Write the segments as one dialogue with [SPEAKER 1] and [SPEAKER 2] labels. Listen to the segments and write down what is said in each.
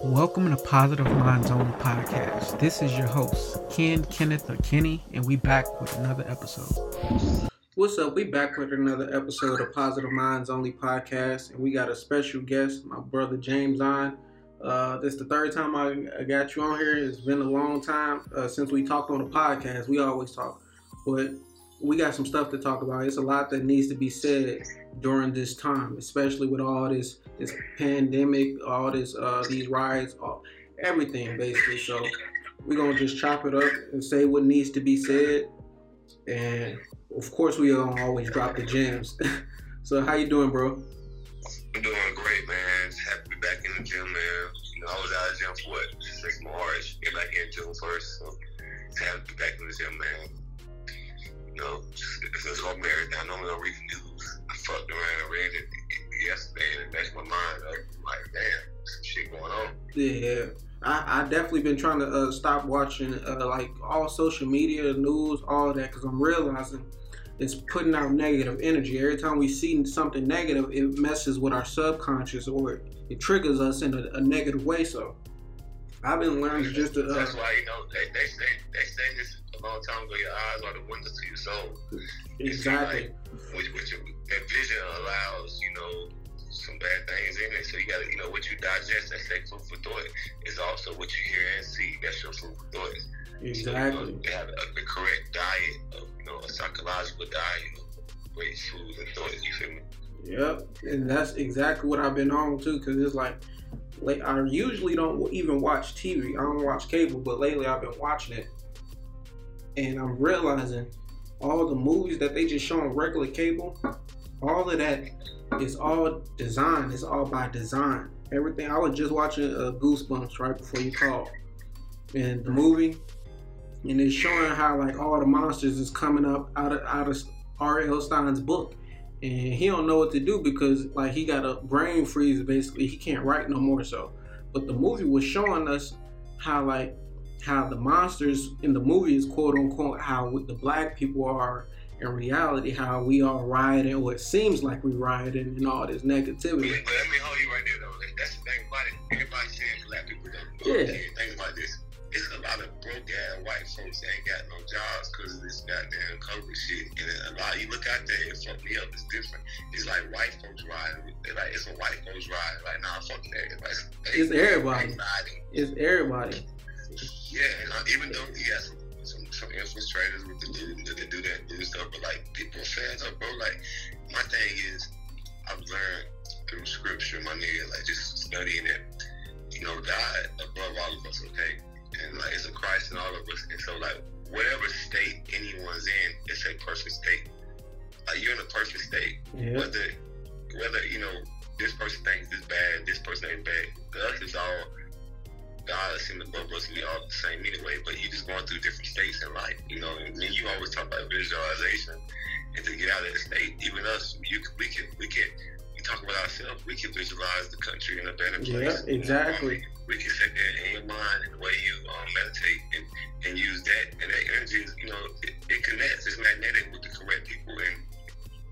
[SPEAKER 1] Welcome to Positive Minds Only Podcast. This is your host, Ken Kenneth or Kenny, and we back with another episode. What's up? We back with another episode of Positive Minds Only Podcast, and we got a special guest, my brother James on. Uh, this is the third time I, got you on here. It's been a long time uh, since we talked on the podcast. We always talk, but we got some stuff to talk about. It's a lot that needs to be said during this time, especially with all this this pandemic, all this uh, these riots, all, everything basically. So we're gonna just chop it up and say what needs to be said, and of course we gonna always drop the gems. so how you doing, bro?
[SPEAKER 2] I'm doing great, man. Happy to be back in the gym, man. You know, I was out of the gym for what six March. Get back in June first, so happy to be back in the gym, man. You know, it's just whole marathon. I don't the news. I and yesterday, and messed my mind. I'm like, damn, some shit going on.
[SPEAKER 1] Yeah. I, I definitely been trying to uh, stop watching uh, like all social media, news, all that, because I'm realizing it's putting out negative energy. Every time we see something negative, it messes with our subconscious or it triggers us in a, a negative way. So I've been learning just to.
[SPEAKER 2] Uh, That's why you know they, they say they say this a long time ago. Your eyes are the windows to your soul.
[SPEAKER 1] Exactly.
[SPEAKER 2] Like, which, which, that vision allows you know some bad things in it. So you gotta, you know, what you digest, that's like food for thought. Is also what you hear and see. That's your food for thought.
[SPEAKER 1] Exactly.
[SPEAKER 2] So, you know, have a, the correct diet of, you know, a psychological diet of great food and thought. You feel me?
[SPEAKER 1] Yep, and that's exactly what I've been on too. Cause it's like, I usually don't even watch TV. I don't watch cable, but lately I've been watching it, and I'm realizing all the movies that they just show on regular cable, all of that is all design. It's all by design. Everything. I was just watching uh, Goosebumps right before you called, and the movie, and it's showing how like all the monsters is coming up out of out of R.L. Stine's book, and he don't know what to do because like he got a brain freeze. Basically, he can't write no more. So, but the movie was showing us how like how the monsters in the movie is quote unquote how the black people are in reality how we are rioting or it seems like we rioting and all this negativity.
[SPEAKER 2] But let me hold you right there though. That's the thing about it. Everybody saying black people don't
[SPEAKER 1] Yeah.
[SPEAKER 2] Think about this. It's a lot of broke ass white folks that ain't got no jobs because of this goddamn COVID shit. And a lot, you look out there, it fucked me up. It's different. It's like white folks riding. It's like it's a white folks riding. Like nah, fuck that. It's, like,
[SPEAKER 1] It's everybody. It's everybody.
[SPEAKER 2] Yeah, and uh, even though he has some, some some infiltrators with the dude that do that do stuff, but like people fans up, bro. Like my thing is, I've learned through scripture, my nigga, like just studying it. You know, God above all of us, okay, and like it's a Christ in all of us, and so like whatever state anyone's in, it's a perfect state. Like you're in a perfect state,
[SPEAKER 1] Yeah.
[SPEAKER 2] whether whether you know this person thinks this bad, this person ain't bad. To us, it's all God is in above us. We all the same anyway. But you just going through different states in life, you know. And then you always talk about visualization, and to get out of the state, even us, you we can we can we talk about ourselves. We can visualize the country in a better place.
[SPEAKER 1] Yeah, exactly.
[SPEAKER 2] We can sit there in your mind and the way you um, meditate and, and use that and that energy is, you know, it, it connects. It's magnetic with the correct people and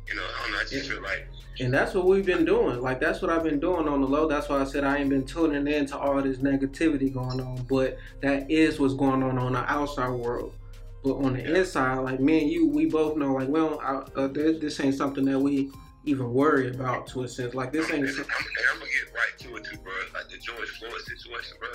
[SPEAKER 2] you know, I don't know, I just
[SPEAKER 1] Yeah.
[SPEAKER 2] feel like
[SPEAKER 1] And that's what we've been doing. Like that's what I've been doing on the low. That's why I said I ain't been tuning into all this negativity going on. But that is what's going on on the outside world. But on the inside, like me and you, we both know like well uh, this, this ain't something that we even worry about to a sense. Like this ain't.
[SPEAKER 2] I'm,
[SPEAKER 1] some-
[SPEAKER 2] and I'm gonna get right to it too, bro. Like the George Floyd situation, bro.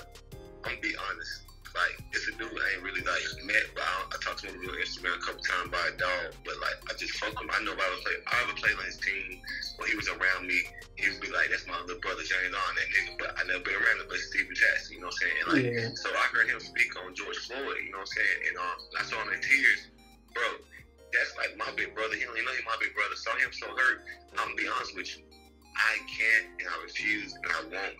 [SPEAKER 2] I'm gonna be honest. Like it's a dude I ain't really like met, but I, I talked to him on Instagram a couple times by a dog. But like I just fuck him. I know if I was play, I ever played on his team when he was around me. He would be like, "That's my little brother James on that nigga." But I never been around him, but Steven Jackson. You know what I'm saying? Like,
[SPEAKER 1] Yeah.
[SPEAKER 2] so I heard him speak on George Floyd. You know what I'm saying? And um, I saw him in tears, bro. That's like my big brother. He don't even know he my big brother. Saw him so hurt. I'm gonna be honest with you. I can't and I refuse and I won't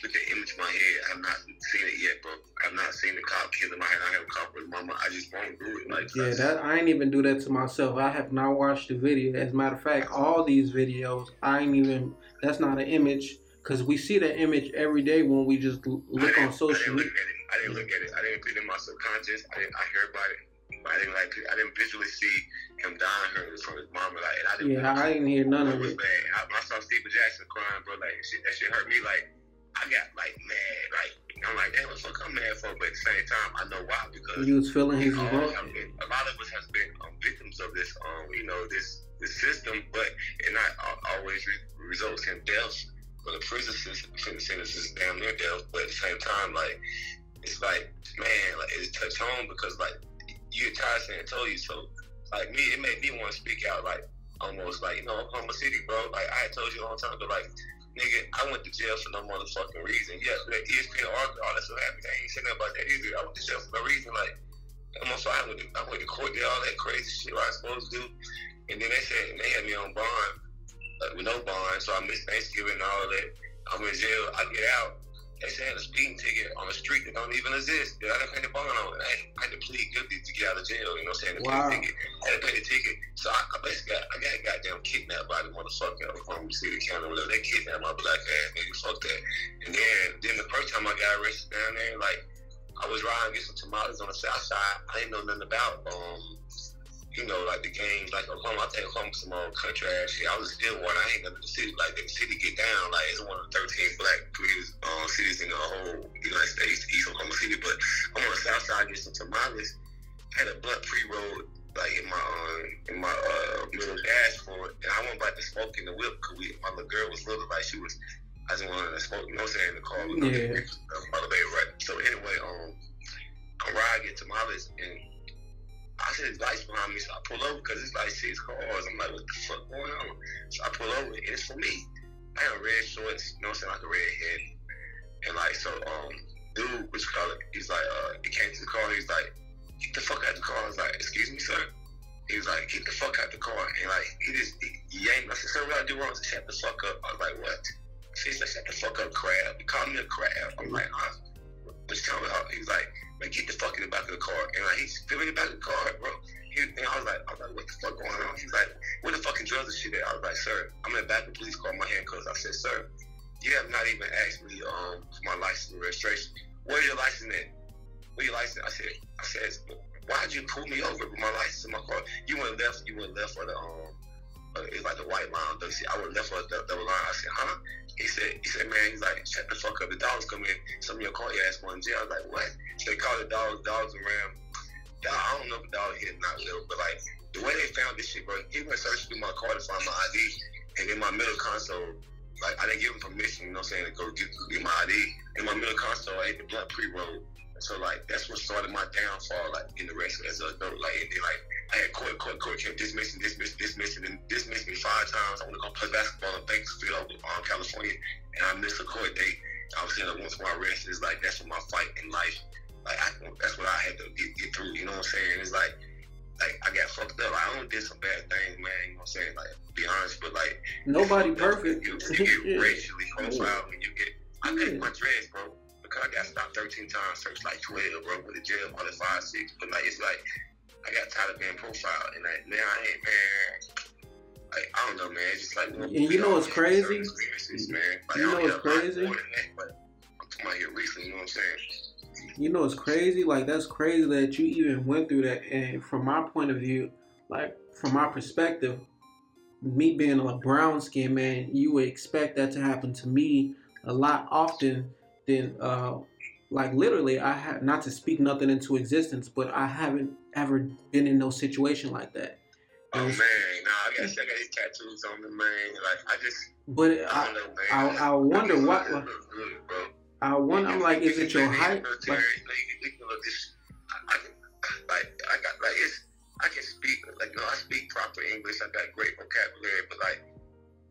[SPEAKER 2] put the image in my head. I've not seen it yet, bro. I've not seen the cop kill him. I have a cop with mama. I just won't do it. Like
[SPEAKER 1] Yeah, that I ain't even do that to myself. I have not watched the video. As a matter of fact, all these videos, I ain't even. That's not an image because we see that image every day when we just look on social
[SPEAKER 2] I didn't
[SPEAKER 1] media.
[SPEAKER 2] look at it. I didn't look at it. I didn't put it in my subconscious. I didn't. I heard about it. I didn't like. I didn't visually see him dying her from his mama. Like, and I didn't.
[SPEAKER 1] Yeah, I didn't hear none
[SPEAKER 2] it
[SPEAKER 1] of it.
[SPEAKER 2] bad. I, I saw Steven Jackson crying, bro. Like shit, that shit hurt me. Like I got like mad, like I'm like, damn, what the fuck I'm mad for? But at the same time, I know why because
[SPEAKER 1] you was feeling his
[SPEAKER 2] all been- a lot of us has been um, victims of this, um, you know, this this system, but it not al- always re- results in death. But the prison system, sentence is damn near death. But at the same time, like it's like, man, like it's touch home because like you saying told you so. Like me, it made me want to speak out, like almost like you know, Oklahoma City, bro. Like I had told you a long time ago, like nigga, I went to jail for no motherfucking reason. Yeah, that ESPN article, all that stuff happened. I ain't saying nothing about that either. I went to jail for no reason. Like I'm on fire with it. I went to court, did all that crazy shit I was supposed to do, and then they said they had me on bond uh, with no bond, so I missed Thanksgiving and all that. I'm in jail. I get out. They said a speeding ticket on a street that don't even exist. That I didn't pay the bond on. I had, I had to plead guilty to get out of jail. You know what I'm saying? To
[SPEAKER 1] Wow.
[SPEAKER 2] pay the ticket. I had to pay the ticket. So I, I basically got, I got goddamn kidnapped by the motherfucking Oklahoma City County. They kidnapped my black ass. Nigga, fuck that. And then, then the first time I got arrested down there, like I was riding get some tamales on the south side. I didn't know nothing about um, you know, like the games, like Oklahoma. I think Oklahoma some old country ass shit. I was still one. I ain't nothing the city like the city get down. Like it's one of the thirteen black greatest um, cities in the whole United States, East Oklahoma City. But I'm on the south side getting some tamales. Had a blunt pre-roll like in my um, in my uh, middle dashboard, and I went back to smoke in the whip because we my little girl was little, like she was. I just wanted to smoke, you know what I'm saying, in the car. We
[SPEAKER 1] Yeah.
[SPEAKER 2] uh, elevator, right? So anyway, um, I'm riding get tamales, and I see his lights behind me, so I pull over because it's like six cars. I'm like, what the fuck going on? So I pull over, and it's for me. I have red shorts, you know what I'm saying, like a red head. And like, so, um, dude, which call it, he's like, uh, he came to the car, he's like, get the fuck out of the car. I was like, excuse me, sir? He was like, get the fuck out the car. And like, he just, he, yanked. I said, sir, what I do wrong? He said, shut the fuck up. I was like, what? He said, shut the fuck up, crab. He called me a crab. I'm like, huh? You talking about? He was like, man, get the fuck in the back of the car. And like, he's in the back of the car, bro. He, and I was like, I was like, what the fuck going on? He's like, where the fucking drugs and shit at? I was like, sir, I'm in the back of the police car, my handcuffs. I said, sir, you have not even asked me um for my license and registration. Where's your license at? Where your license? I said, I said, why'd you pull me over with my license in my car? You went left, you went left for the um, uh, it's like the white line. Though. See, I went left for the double line. I said, huh? He said, he said, man, he's like, shut the fuck up. The dogs come in. Some of your car your ass going in jail. I was like, what? So they call the dogs, dogs around. Dog, I don't know if the dog hit or not, little, but like the way they found this shit, bro, he went searching through my car to find my ID, and in my middle console, like I didn't give him permission, you know what I'm saying, to go get, get my ID. In my middle console, I ate the blunt pre-roll. So like that's what started my downfall, like in the rest as a adult. Like and then like I had court, court, court kept dismissing, dismissing, dismissing, and dismissed me five times. I want to go play basketball in Bakersfield, um, California, and I missed a court date. I was saying that once my arrest is like that's what my fight in life. Like I, that's what I had to get, get through. You know what I'm saying? It's like like I got fucked up. I don't did some bad things, man. You know what I'm saying? Like be honest, but like
[SPEAKER 1] Nobody perfect.
[SPEAKER 2] You, you get racially profiled when you get. I cut
[SPEAKER 1] Yeah.
[SPEAKER 2] my dreads, bro, because I got stopped 13 times, searched like 12, bro. Went to jail, probably five, six. But like it's like I got tired of being profiled, and like now I ain't man. Like I don't know, man. It's just like
[SPEAKER 1] And you know what's crazy?
[SPEAKER 2] Man. Like,
[SPEAKER 1] You know what's
[SPEAKER 2] get a lot
[SPEAKER 1] crazy?
[SPEAKER 2] that, but I'm talking about here recently. You know what I'm saying?
[SPEAKER 1] You know, it's crazy. Like that's crazy that you even went through that. And from my point of view, like from my perspective, me being a brown skin man, you would expect that to happen to me a lot often than, uh, like literally. I have not to speak nothing into existence, but I haven't ever been in no situation like that.
[SPEAKER 2] Oh
[SPEAKER 1] Yes.
[SPEAKER 2] man, nah, I got I got these tattoos on me, man. Like I just
[SPEAKER 1] But
[SPEAKER 2] I
[SPEAKER 1] I,
[SPEAKER 2] know.
[SPEAKER 1] I, I wonder
[SPEAKER 2] just-
[SPEAKER 1] what.
[SPEAKER 2] good.
[SPEAKER 1] I wonder. I'm like, is it your height? Like,
[SPEAKER 2] Like, I, I, like, I got like it's. I can speak like no, I speak proper English. I got great vocabulary, but like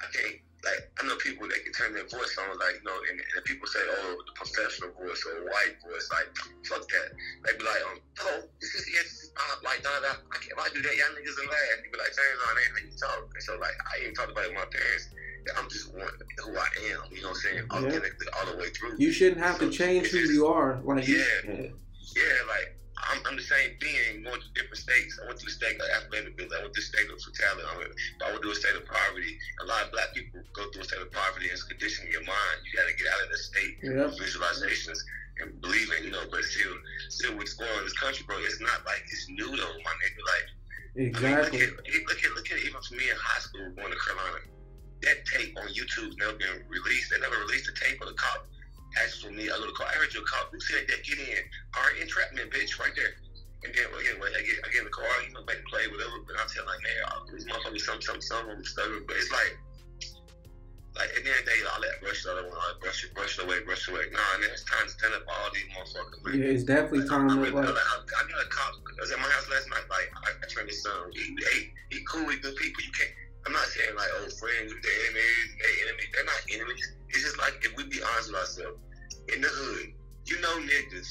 [SPEAKER 2] I can't. Like I know people that can turn their voice on, like you know, and, and people say, "Oh, the professional voice or white voice." Like, fuck that. They be like, "Um, oh, this is yes, uh, like da da." I can't. If I do that, y'all niggas will laugh. You be like, "James, on ain't how you talk." And so, like, I ain't talking about it with my parents. that I'm just one who I am. You know what I'm saying?
[SPEAKER 1] Yeah.
[SPEAKER 2] Authentically all the way through.
[SPEAKER 1] you shouldn't have to change who you are. Like, you-
[SPEAKER 2] Yeah. Yeah, like I'm, I'm the same being going to different states. I went to the state of athletic. I went to the state of totality. I went, I went to a state of poverty. A lot of black people go through a state of poverty and it's conditioning your mind. You got to get out of the state
[SPEAKER 1] yeah.
[SPEAKER 2] of visualizations and believing, you know. But still, still what's going on in this country, bro, it's not like it's new though, my nigga. Like I mean,
[SPEAKER 1] Exactly.
[SPEAKER 2] look at, look at, look at even for me in high school going to Carolina. That tape on YouTube's never been released. They never released the tape of the cop Ask for me. I go to call. I heard your call. Who said that? Get in. All right, entrapment, bitch, right there. And then well, anyway, I get I get in the car, you know, make play, whatever. But I tell like, all these motherfuckers, some, some, some of them stubborn. But it's like, like at the end of the day, all that brush the other one, all that brush it, brush it away, brush it away. Nah, man, it's time to stand up all these motherfuckers, man.
[SPEAKER 1] Yeah, it's definitely
[SPEAKER 2] Like,
[SPEAKER 1] time to
[SPEAKER 2] I,
[SPEAKER 1] like.
[SPEAKER 2] I, I got a cop. I was at my house last night. Like I, I trained his son. He, he, he cool with good people. You can't. I'm not saying like old friends, they enemies, they enemies. They're not enemies. It's just like if we be honest with ourselves. In the hood, you know niggas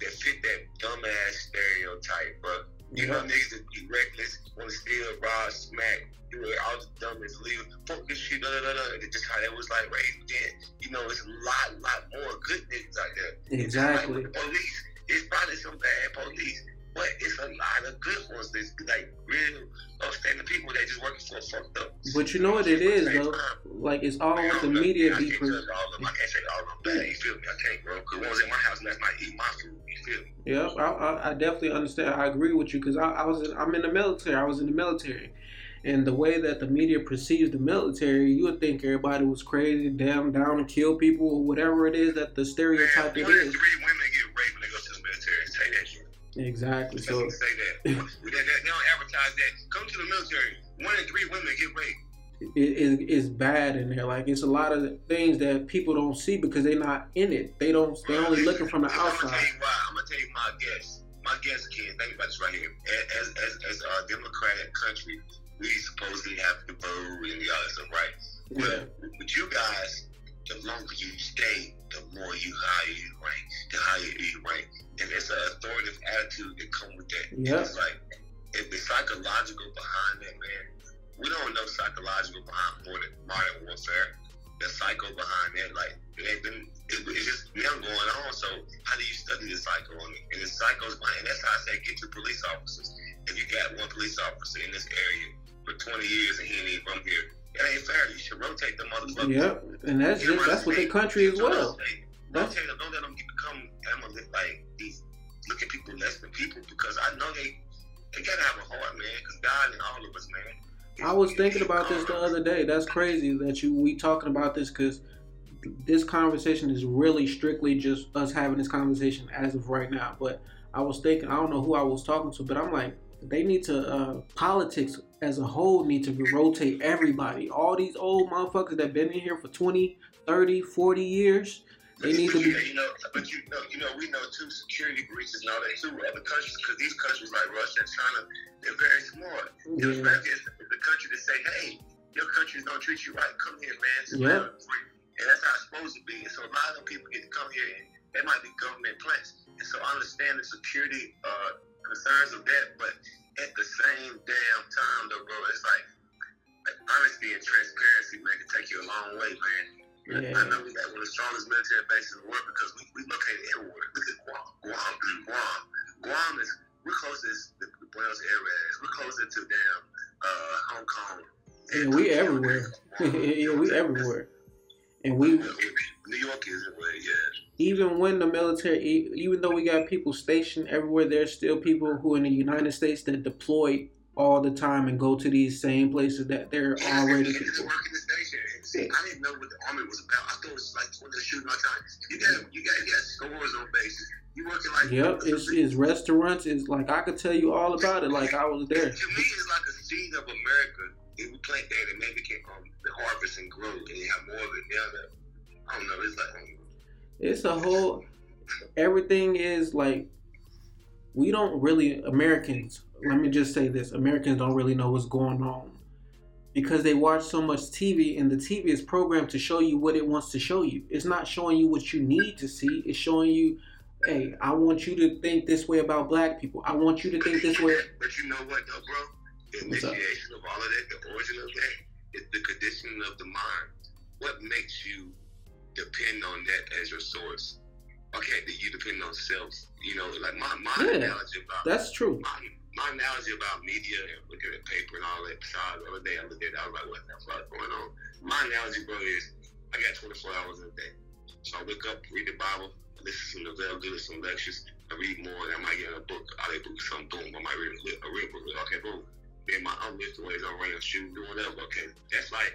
[SPEAKER 2] that fit that dumbass stereotype, bro. You know niggas that be reckless, want to steal, rob, smack, do it, all the dumbest, leave, fuck this shit, da da da da. It's just how that was like raised. Then you know, it's a lot, lot more good niggas out there. It's like
[SPEAKER 1] Exactly.
[SPEAKER 2] with the police, it's probably some bad police, but it's a lot of good ones. That's like real upstanding people that just working for a fucked up.
[SPEAKER 1] But you know what it is though. Like it's all
[SPEAKER 2] Man, I
[SPEAKER 1] what the media
[SPEAKER 2] I can't
[SPEAKER 1] Pre-
[SPEAKER 2] all of them. I can't say all of them bad. You feel me? I can't, bro. Because one was in my house last night eating my food. You feel me?
[SPEAKER 1] Yep, I, I, I definitely understand. I agree with you because I, I was in, I'm in the military. I was in the military, and the way that the media perceives the military, you would think everybody was crazy, damn down to kill people, or whatever it is that the stereotype it
[SPEAKER 2] one in
[SPEAKER 1] is.
[SPEAKER 2] three women get raped when they go to the military. Say that shit.
[SPEAKER 1] Exactly. So
[SPEAKER 2] say that. they, don't advertise that. Come to the military. One in three women get raped.
[SPEAKER 1] it, it, it's bad in there. Like it's a lot of things that people don't see because they're not in it. They don't. They're only looking from the
[SPEAKER 2] I'm gonna tell you why. I'm gonna tell you my guess. My guess, Ken. Think about this right here. As as as a democratic country, we supposedly have to vote and all that stuff, right?
[SPEAKER 1] Yeah.
[SPEAKER 2] But with you guys, the longer you stay, the more you higher you rank, the higher you rank. And it's an authoritative attitude that comes with that.
[SPEAKER 1] Yep.
[SPEAKER 2] It's like if the psychological behind that, man, we don't know psychological behind modern, modern warfare. The psycho behind that, like it ain't been, it, it's just now going on. So how do you study the psycho on it? And the psychos behind, that's how I say get your police officers. If you got one police officer in this area for 20 years and he ain't even from here, it ain't fair. You should rotate them motherfuckers.
[SPEAKER 1] Yep. And that's just, that's what the country as well.
[SPEAKER 2] rotate. Rotate them. Don't let them become animals like these. Look at people less than people because I know they they gotta have a heart, man. Because God and all of us, man.
[SPEAKER 1] I was thinking about this the other day. That's crazy that you we talking about this because this conversation is really strictly just us having this conversation as of right now. But I was thinking, I don't know who I was talking to, but I'm like, they need to uh, politics as a whole need to rotate everybody. All these old motherfuckers that been in here for 20, 30, 40 years. They need to be-
[SPEAKER 2] you know, but you know, you know, we know too security breaches and all that too. Other countries, because these countries like Russia and China, they're very smart.
[SPEAKER 1] Yeah.
[SPEAKER 2] is, the country to say, hey, your countries don't treat you right. Come here, man. It's
[SPEAKER 1] Yeah.
[SPEAKER 2] And that's how it's supposed to be. And so a lot of them people get to come here and they might be government plants. And so I understand the security uh, concerns of that, but at the same damn time, though, bro, it's like, like honesty and transparency, man, can take you a long way, man.
[SPEAKER 1] Yeah.
[SPEAKER 2] I know we got one of the strongest military bases in the world because we, we located everywhere. Look at Guam. Guam. Guam. Guam is, we're closest to the Buenos Aires. We're closer to damn uh, Hong Kong.
[SPEAKER 1] Yeah, we everywhere. yeah, we everywhere. And we
[SPEAKER 2] New York is everywhere, yeah.
[SPEAKER 1] even when the military, even though we got people stationed everywhere, there's still people who in the United States that deploy all the time and go to these same places that they're
[SPEAKER 2] Yeah,
[SPEAKER 1] already people.
[SPEAKER 2] work in the station. And see, I didn't know what the army was about. I thought it was like when they're shooting all the time. You got, you got, you got stores on bases. You working like
[SPEAKER 1] Yep, it's, it's restaurants. It's like I could tell you all about it. Like I was there.
[SPEAKER 2] To me, it's like a scene of America. If we plant that, and maybe can um, the harvest and grow, and you have more of it down there. I don't know. It's like um,
[SPEAKER 1] It's a whole. Everything is like we don't really Americans. Let me just say this: Americans don't really know what's going on because they watch so much TV, and the TV is programmed to show you what it wants to show you. It's not showing you what you need to see. It's showing you, hey, I want you to think this way about black people. I want you to think this way.
[SPEAKER 2] But you know what, though, bro? The
[SPEAKER 1] What's up?
[SPEAKER 2] initiation of all of that, the origin of that, is the conditioning of the mind. What makes you depend on that as your source? Okay, do you depend on self? You know, like my my
[SPEAKER 1] Yeah,
[SPEAKER 2] analogy about
[SPEAKER 1] That's true.
[SPEAKER 2] my, my analogy about media and looking at paper and all that. Besides, the other day I looked at it, I was like, what the fuck going on? My analogy, bro, is I got 24 hours in a day. So I wake up, read the Bible, listen to Neville Goddard, some lectures, I read more, and I might get a book, out of book, some boom, I might read a, a real book. Okay, boom. Then my lifting weights, I'm running, shooting, doing whatever. Okay, that's like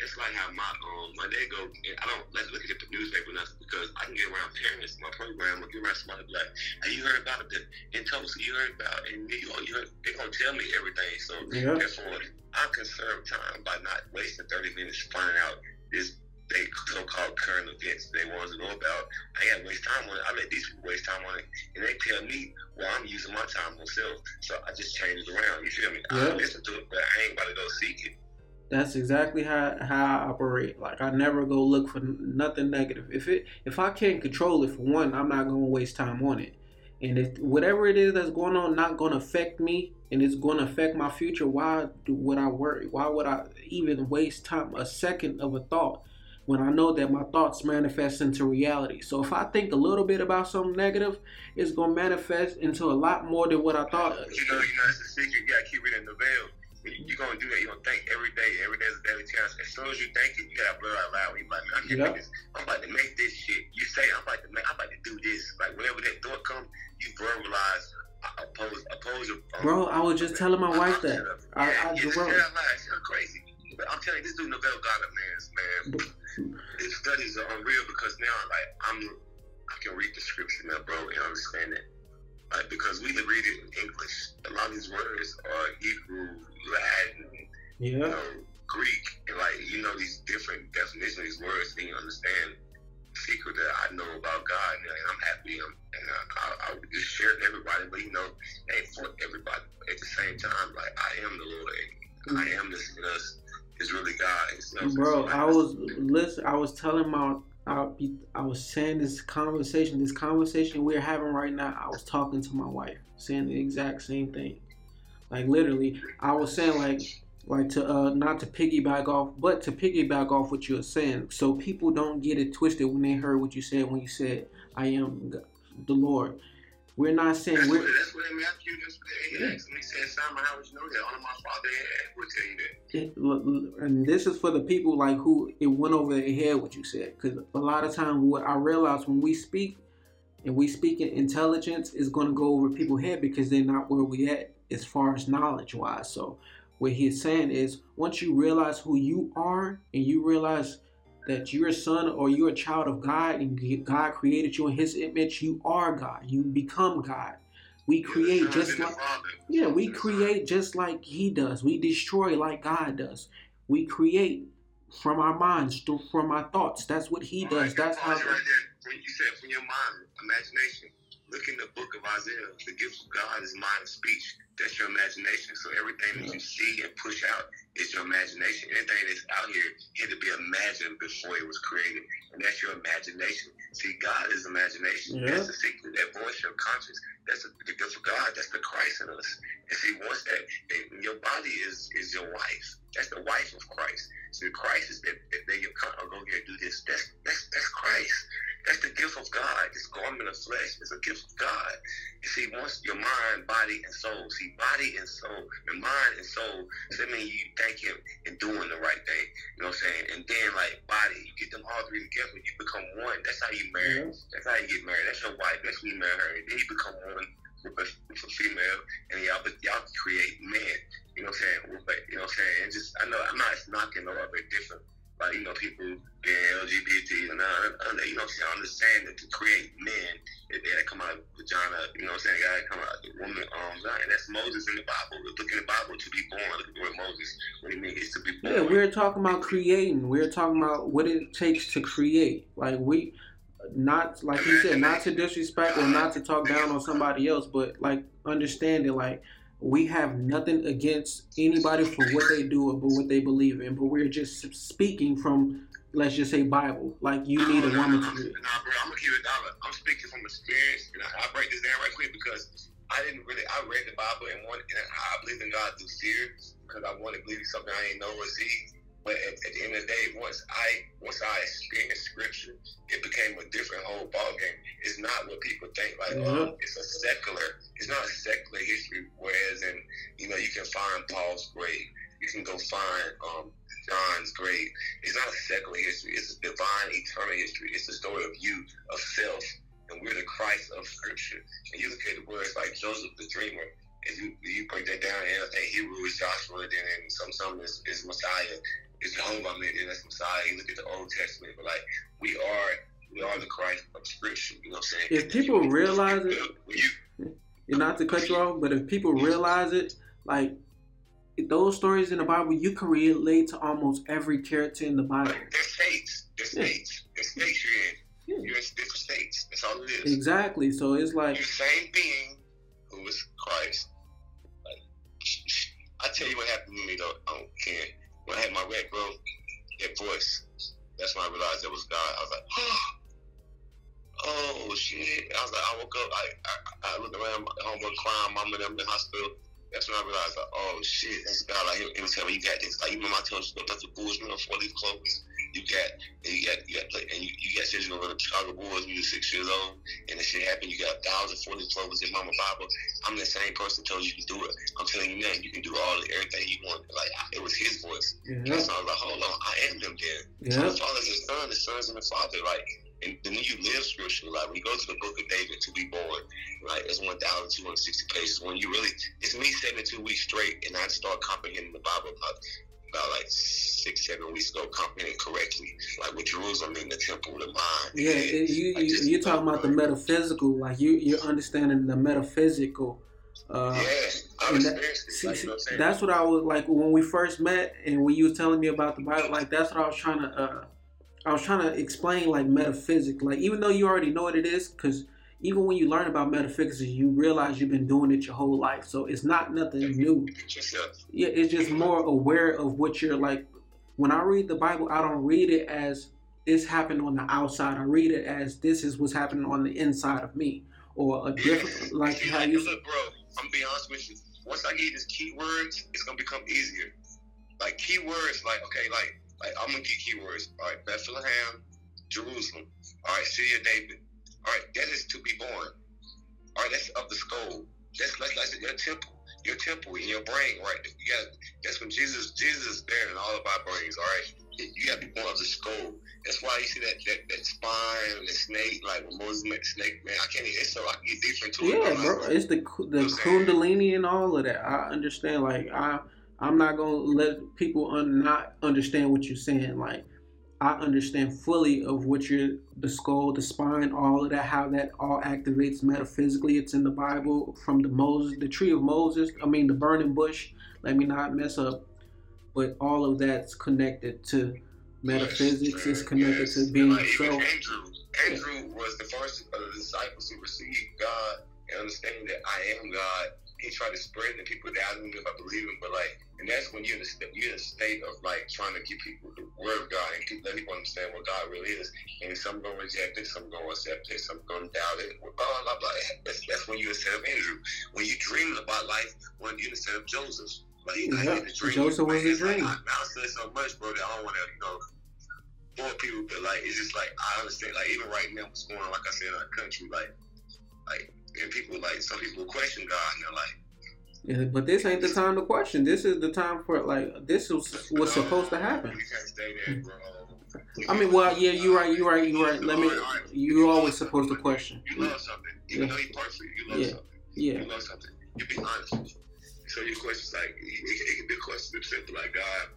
[SPEAKER 2] that's like how my um my day go. And I don't let's look at the newspaper nothing because I can listen to my program or get around somebody like, hey, you heard about the in Tulsa, you heard about in New York, you heard, they're gonna tell me everything. So
[SPEAKER 1] Yeah.
[SPEAKER 2] therefore, I conserve time by not wasting 30 minutes finding out this they so-called current events they want to know about. I gotta waste time on it. I let these people waste time on it, and they tell me, well, I'm using my time myself. So I just change it around. You feel me?
[SPEAKER 1] Yeah.
[SPEAKER 2] I listen to it, but I ain't about to go seek it.
[SPEAKER 1] That's exactly how how I operate. Like I never go look for nothing negative. If it if I can't control it for one, I'm not gonna waste time on it. And if whatever it is that's going on not gonna affect me and it's gonna affect my future, why do, would I worry? Why would I even waste time a second of a thought when I know that my thoughts manifest into reality? So if I think a little bit about something negative, it's gonna manifest into a lot more than what I thought.
[SPEAKER 2] You know, you know, it's a secret. You gotta keep reading the veil. You're gonna do that. You're gonna think every day. Every day is a daily challenge. As soon as you think it, you gotta blur out loud. You I can't
[SPEAKER 1] Yeah.
[SPEAKER 2] make this. I'm about to make this shit. You say, I'm about to make. I'm about to do this. Like whenever that thought comes, you verbalize. uh, Oppose, oppose your. um,
[SPEAKER 1] Bro, I was just telling my wife that. I-
[SPEAKER 2] Yeah,
[SPEAKER 1] I
[SPEAKER 2] yeah,
[SPEAKER 1] bro.
[SPEAKER 2] It's like, it's crazy. But I'm telling you, this dude Neville Goddard, man, man. His studies are unreal because now, like, I'm, I can read the scripture now, bro, and understand it. Like, because we can read it in English. A lot of these words are Hebrew, Latin, you know, Greek, and like, you know, these different definitions of these words, and you understand the secret that I know about God, and, like, I'm happy, I'm, and I, I, I would just share it with everybody, but you know, ain't for everybody. At the same time, like, I am the Lord, and I mm. am this, this is really God.
[SPEAKER 1] Bro, I was listen. I was telling my, I, I was saying this conversation, this conversation we're having right now. I was talking to my wife, saying the exact same thing. Like literally, I was saying like, like to uh, not to piggyback off, but to piggyback off what you're saying, so people don't get it twisted when they heard what you said when you said, "I am the Lord." We're not saying
[SPEAKER 2] That's
[SPEAKER 1] we're.
[SPEAKER 2] what, that's what Matthew just he asked me. He said, Simon, how would you know that? Only my father would tell you that.
[SPEAKER 1] it- l- l- and this is for the people like who it went over their head what you said because a lot of times what i realize when we speak and we speak in intelligence is going to go over people's head because they're not where we at as far as knowledge wise so what he's saying is once you realize who you are and you realize that you're a son or you're a child of god and god created you in his image you are god you become god we create
[SPEAKER 2] You're the son
[SPEAKER 1] just like yeah, we
[SPEAKER 2] You're the son.
[SPEAKER 1] create just like He does. We destroy like God does. We create from our minds, through- from our thoughts. That's what He does. That's how.
[SPEAKER 2] Right there. When you said from your mind, imagination. Look in the book of Isaiah. The gift of God is mind and speech. That's your imagination. So everything that you see and push out is your imagination. Anything that's out here had to be imagined before it was created, and that's your imagination. See, God is imagination.
[SPEAKER 1] Yeah.
[SPEAKER 2] That's the secret. That voice, your conscience. That's the, gift of God. That's the Christ in us. And see, once that, your body is is your wife. That's the wife of Christ. See, Christ is that, they oh, go here, do this. That's that's that's Christ. That's the gift of God. This garment of flesh is a gift of God. You see, once your mind, body, and soul. See, body and soul, your mind and soul. So that means you thinking and doing the right thing. You know what I'm saying? And then like body, you get them all three together, you become one. That's how you marry. That's how you get married. That's your wife. That's when you marry her. And then you become one with a, with a female, and y'all y'all create men. You know what I'm saying? With a- You know what I'm saying? And just I know I'm not knocking no other different. Like you know, people being LGBT and I, I, you know, I'm? I understand that to create men, that they gotta come out of vagina. You know what I'm saying? Gotta come out of the woman arms out, and that's Moses in the Bible. Look in the Bible to be born. Look at the word Moses. What do you mean? It's to be born.
[SPEAKER 1] Yeah, we're talking about creating. We're talking about what it takes to create. Like we, not like you said, not to disrespect or not to talk down on somebody else, but like understanding like we have nothing against anybody for what they do or what they believe in, but we're just speaking from let's just say Bible. Like you need a woman to
[SPEAKER 2] nah, bro, I'm gonna keep it dollar. I'm speaking from experience, and I, I break this down right quick because I didn't really. I read the Bible and one, and I believe in God through fear because I want to believe in something I didn't know or see. But at, at the end of the day, once I once I experienced Scripture, it became a different whole ballgame. It's not what people think. Like, oh, it's a secular. It's not a secular history. Whereas, in you know, you can find Paul's grave. You can go find um, John's grave. It's not a secular history. It's a divine, eternal history. It's the story of you, of self, and we're the Christ of Scripture. And you look at the words like Joseph the Dreamer. If you you break that down, and I think Hebrew is Joshua, then and some some is, is Messiah. It's Jehovah, and that's Messiah. You look at the Old Testament, but like we are we are the Christ of Scripture. You know what I'm saying?
[SPEAKER 1] If people realize it, you, not to cut you off, but if people realize it, like those stories in the Bible, you can relate to almost every character in the Bible.
[SPEAKER 2] There's states. There's states. There's states you're in. Yeah. You're in different states. That's all it is.
[SPEAKER 1] Exactly. So it's like
[SPEAKER 2] the same being who is Christ. Like, I tell you what happened to me though, um, Ken. When I had my red bro, that voice. That's when I realized it was God. I was like, oh shit. I was like, I woke up, I I, I looked around, my homeboy crying, mama them in the hospital. That's when I realized, like, oh shit, that's God. Like, he was telling me, you got this. Like, you remember I told that's the Bulls, you know, four leaf clovers. You got, and you got, you got, play, and you, you got you over the Chicago Bulls when you were six years old, and this shit happened. You got thousand four leaf clovers in Mama Bible. I'm the same person told you you can do it. I'm telling you now, you can do all the everything you want. Like, it was his voice. Mm-hmm. So I was like, hold on, I am them then. Yeah. So the father's the son, the son's and the father. Like, and then you live spiritually, like when you go to the book of David to be born, right, it's 1,260 pages. When you really, it's me 72 weeks straight, and I start comprehending the Bible about, about like six, seven weeks ago, comprehending correctly, like what Jerusalem in the temple, of the mind.
[SPEAKER 1] Yeah, it, you, like you, you're talking about the metaphysical, like you, you're understanding the metaphysical.
[SPEAKER 2] Uh, yeah, that, see, like, you know what
[SPEAKER 1] that's what I was like when we first met, and when you was telling me about the Bible. Like that's what I was trying to. Uh, I was trying to explain like metaphysics, like even though you already know what it is, because even when you learn about metaphysics, you realize you've been doing it your whole life. So it's not nothing new. Yeah, it's just more aware of what you're like. When I read the Bible, I don't read it as this happened on the outside. I read it as this is what's happening on the inside of me, or a different like
[SPEAKER 2] how you. Look, bro, I'm gonna be honest with you. Once I get these keywords, it's gonna become easier. Like keywords, like okay, like like I'm gonna get keywords. All right, Bethlehem, Jerusalem. All right, city of David. All right, that is to be born. All right, that's of the skull. That's like, like your temple, your temple in your brain, right? You got that's when Jesus Jesus is there in all of our brains. All right, you got to be born of the skull. That's why you see that that, that spine, the snake, like when Moses met the snake, man. I can't. It's so I can get deeper into
[SPEAKER 1] yeah, it. Yeah, bro, it's the the kundalini and all of that. I understand. Like I I'm not gonna let people un- not understand what you're saying. Like I understand fully of what you're the skull, the spine, all of that, how that all activates metaphysically. It's in the Bible from the Moses, the tree of Moses. I mean the burning bush. Let me not mess up, but all of that's connected to metaphysics. Yes, it's connected yes. to being like,
[SPEAKER 2] so. Andrew, Andrew was the first of the disciples to receive God and understanding that I am God he tried to spread the people doubting him if I believe him, but like, and that's when you're in a, you're in a state of like trying to give people the word of God and keep, let people understand what God really is. And some going to reject it, some going to accept it, some going to doubt it. Blah blah blah. That's, that's when you're instead of Andrew. When you dreaming about life, when you're instead of Joseph. Like, you know,
[SPEAKER 1] yeah. Joseph was a dream.
[SPEAKER 2] Like, I, I said so much, bro, that I don't want to, you know bore people, but like it's just like I understand. Like even right now, what's going on? Like I said, in our country, like like and people like some people question God and they're like.
[SPEAKER 1] Yeah, but this ain't the time to question. This is the time for like this was what's supposed to happen. I mean, well, yeah, you're right, you're right, you're right. Let me. You're always supposed to question.
[SPEAKER 2] You love something, even yeah. though you're perfect. You love
[SPEAKER 1] yeah.
[SPEAKER 2] something.
[SPEAKER 1] Yeah.
[SPEAKER 2] You love something. You be honest. So your question's like it, it can be a question simple, like God.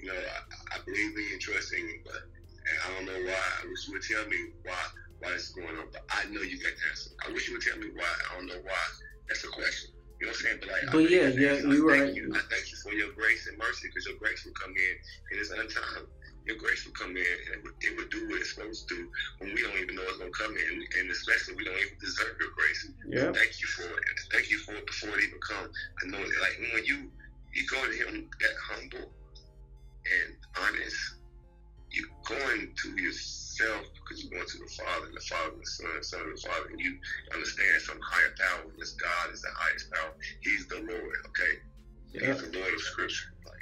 [SPEAKER 2] You know, I, I believe in you, trust in you, but and I don't know why. You would tell me why why this is going on, but I know you got the answer. I wish you would tell me why. I don't know why. That's a question. You know what I'm saying? But, like,
[SPEAKER 1] but yeah, yeah, you're right.
[SPEAKER 2] You. I thank you for your grace and mercy because your grace will come in in this time. Your grace will come in and it would, it would do what it's supposed to do when we don't even know it's going to come in. And especially we don't even deserve your grace.
[SPEAKER 1] Yeah.
[SPEAKER 2] Thank you for it. Thank you for it before it even come. I know that, like, when you, you go to him that humble and honest, you're going to yourself yourself because you're going to the Father, and the Father, and the Son, and the Son, and the Father, and you understand some higher power. This God is the highest power. He's the Lord, okay? Yeah. He's the Lord of Scripture. Like,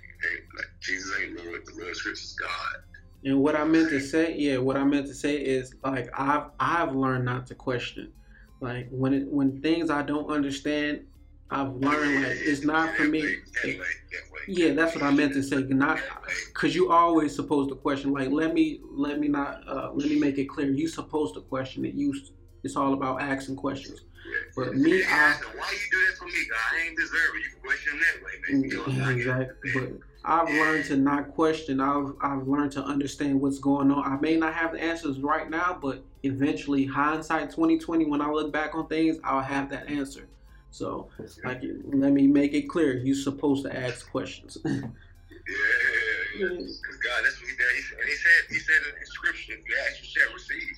[SPEAKER 2] like Jesus ain't Lord, the Lord of Scripture is God.
[SPEAKER 1] And what I meant to say, yeah, what I meant to say is like I've I've learned not to question. Like when it when things I don't understand, I've learned like it's not for me. Yeah, that's what I meant to say. Not because you always supposed to question. Like let me let me not uh, let me make it clear. You supposed to question it. You It's all about asking questions. But me, I
[SPEAKER 2] so why you do that for me, I ain't deserve. You question that way, man. You know, I get it.
[SPEAKER 1] exactly. But I've learned to not question. I've I've learned to understand what's going on. I may not have the answers right now, but eventually, hindsight twenty twenty, when I look back on things, I'll have that answer. So, like, let me make it clear: you're supposed to ask questions.
[SPEAKER 2] Yeah, yeah, yeah. Because God, that's what he did. He said, he said, he said in scripture, if you ask, you shall receive.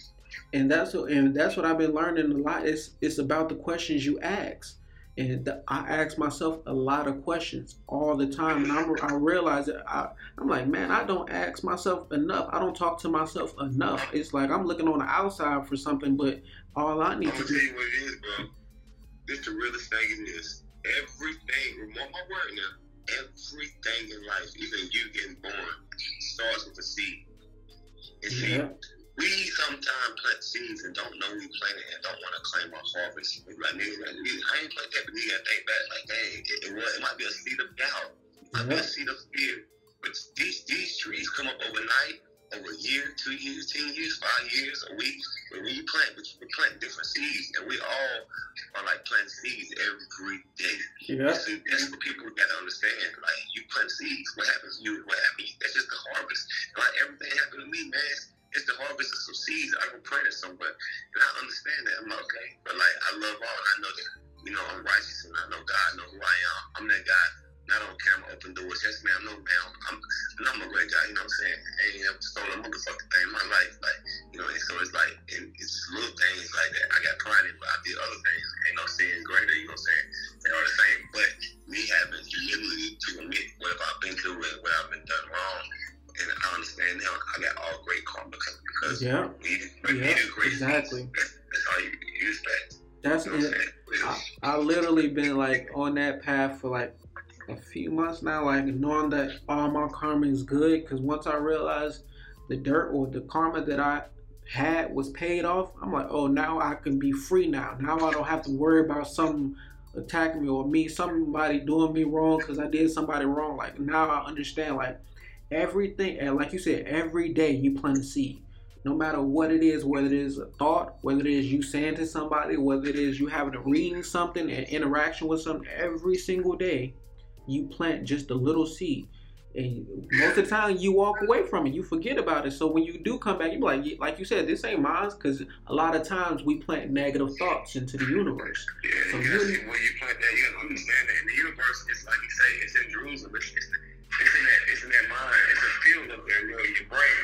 [SPEAKER 1] and that's what and that's what I've been learning a lot. It's it's about the questions you ask, and the, I ask myself a lot of questions all the time, and I'm, I realize that I, I'm like, man, I don't ask myself enough. I don't talk to myself enough. It's like I'm looking on the outside for something, but all I need to
[SPEAKER 2] tell
[SPEAKER 1] do.
[SPEAKER 2] This the realest thing in this. Everything, remember my word now. Everything in life, even you getting born, starts with a seed. And see,
[SPEAKER 1] Yeah,
[SPEAKER 2] we sometimes plant seeds and don't know we planted and don't want to claim our harvest. We be Like, nigga, like, I ain't plant that, but nigga, I think back, like, dang, it, it, it might be a seed of doubt. It might be
[SPEAKER 1] Yeah.
[SPEAKER 2] a seed of fear. But these these trees come up overnight, over a year, two years, ten years, five years, a week. But when you plant, we we plant different seeds, and we all are like planting seeds every day.
[SPEAKER 1] yeah,
[SPEAKER 2] So that's what people gotta understand. Like you plant seeds, what happens to you? What happens? That's just the harvest. Like everything happened to me, man. It's the harvest of some seeds I can plant somewhere, and I understand that. I'm like, okay, but like I love all. And I know that you know I'm righteous, and I know God know who I am. I'm that guy. Not on camera, open doors. Yes, ma'am. No, ma'am. I'm, I'm a great guy. You know what I'm saying? I ain't never stole a motherfucking thing in my life. Like, you know, and so it's like, and it's little things like that. I got pride in, but I did other things. Ain't no sin greater. You know what I'm saying? They are the same. But me having humility to admit what I've been through and what I've been done wrong, and I understand now. I got all great karma because because
[SPEAKER 1] yeah.
[SPEAKER 2] we, we
[SPEAKER 1] Yeah,
[SPEAKER 2] great
[SPEAKER 1] exactly.
[SPEAKER 2] things. That's, that's all you, you expect.
[SPEAKER 1] That's
[SPEAKER 2] You know
[SPEAKER 1] it. I, I literally been like on that path for like a few months now, like knowing that all my karma is good. Because once I realized the dirt or the karma that I had was paid off, I'm like, oh, now I can be free now. Now I don't have to worry about something attacking me or me, somebody doing me wrong because I did somebody wrong. Like now I understand, like everything, and like you said, every day you plant a seed no matter what it is, whether it is a thought, whether it is you saying to somebody, whether it is you having a reading something, an interaction with something, every single day, you plant just a little seed. And most of the time, you walk away from it. You forget about it. So when you do come back, you like, like you said, this ain't mine. Because a lot of times we plant negative thoughts into the universe.
[SPEAKER 2] Yeah,
[SPEAKER 1] So
[SPEAKER 2] you gotta see when you plant that, you gotta understand that in the universe, it's like you say, it's in Jerusalem. It's, it's, it's in that, it's in that mind. It's a field up there, you know, in your brain.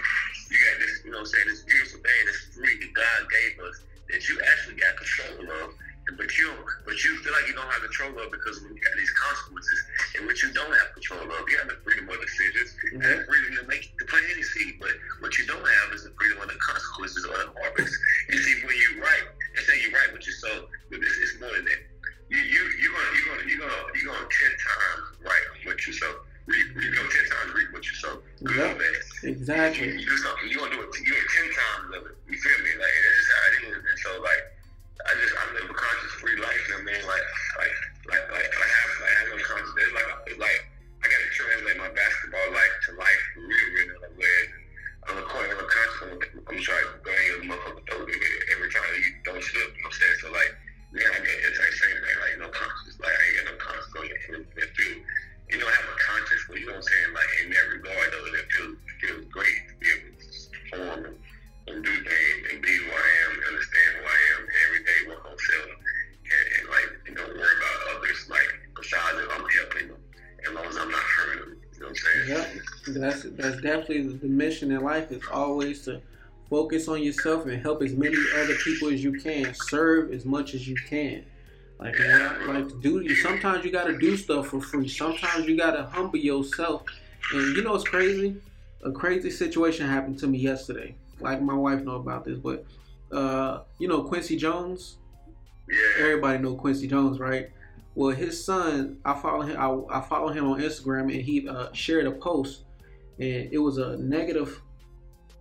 [SPEAKER 2] You got this, you know, what I'm saying this beautiful thing, this free that God gave us that you actually got control of. But you, but you feel like you don't have control of because you got these consequences, and what you don't have control of, you have the freedom of decisions, and the mm-hmm. freedom to make to plant any seed. But what you don't have is the freedom of the consequences of the harvest. You see, when you write, they say you write what you sow, but it's, it's more than that. You you you gonna you gonna you gonna you gonna ten times write what you sow. You you gonna ten times read what you sow. Good or bad. You,
[SPEAKER 1] Exactly.
[SPEAKER 2] you do something, you gonna do it. You ten times of it. You feel me? Like that's just how it is. And so like. I just I live a conscious free life, and man, like like like like I have I have no conscious. It's like it's like I gotta translate my basketball life to life for real, real. Like where I'm a coin, I'm a conscious. I'm, I'm trying to bang a motherfucker throat every time you don't slip. You know what I'm saying? So like, man, I get it's like same thing. Like no conscious. Like I ain't got no conscious on it. It feel, you know, I have a conscious, but you know what I'm saying? Like in that regard, though, it feels feels great to be able to perform and, and do things and be who I am, understand who I am, and every day work on self, and, and like you know, worry about others. Like besides if I'm helping them, as long as I'm not hurting them. You know what I'm saying?
[SPEAKER 1] Yeah. That's that's definitely the mission in life is always to focus on yourself and help as many other people as you can. Serve as much as you can. Like I like do. Sometimes you gotta do stuff for free. Sometimes you gotta humble yourself. And you know what's crazy? A crazy situation happened to me yesterday. Like my wife know about this, but uh, you know Quincy Jones.
[SPEAKER 2] Yeah.
[SPEAKER 1] Everybody know Quincy Jones, right? Well, his son, I follow him. I, I follow him on Instagram, and he uh, shared a post, and it was a negative.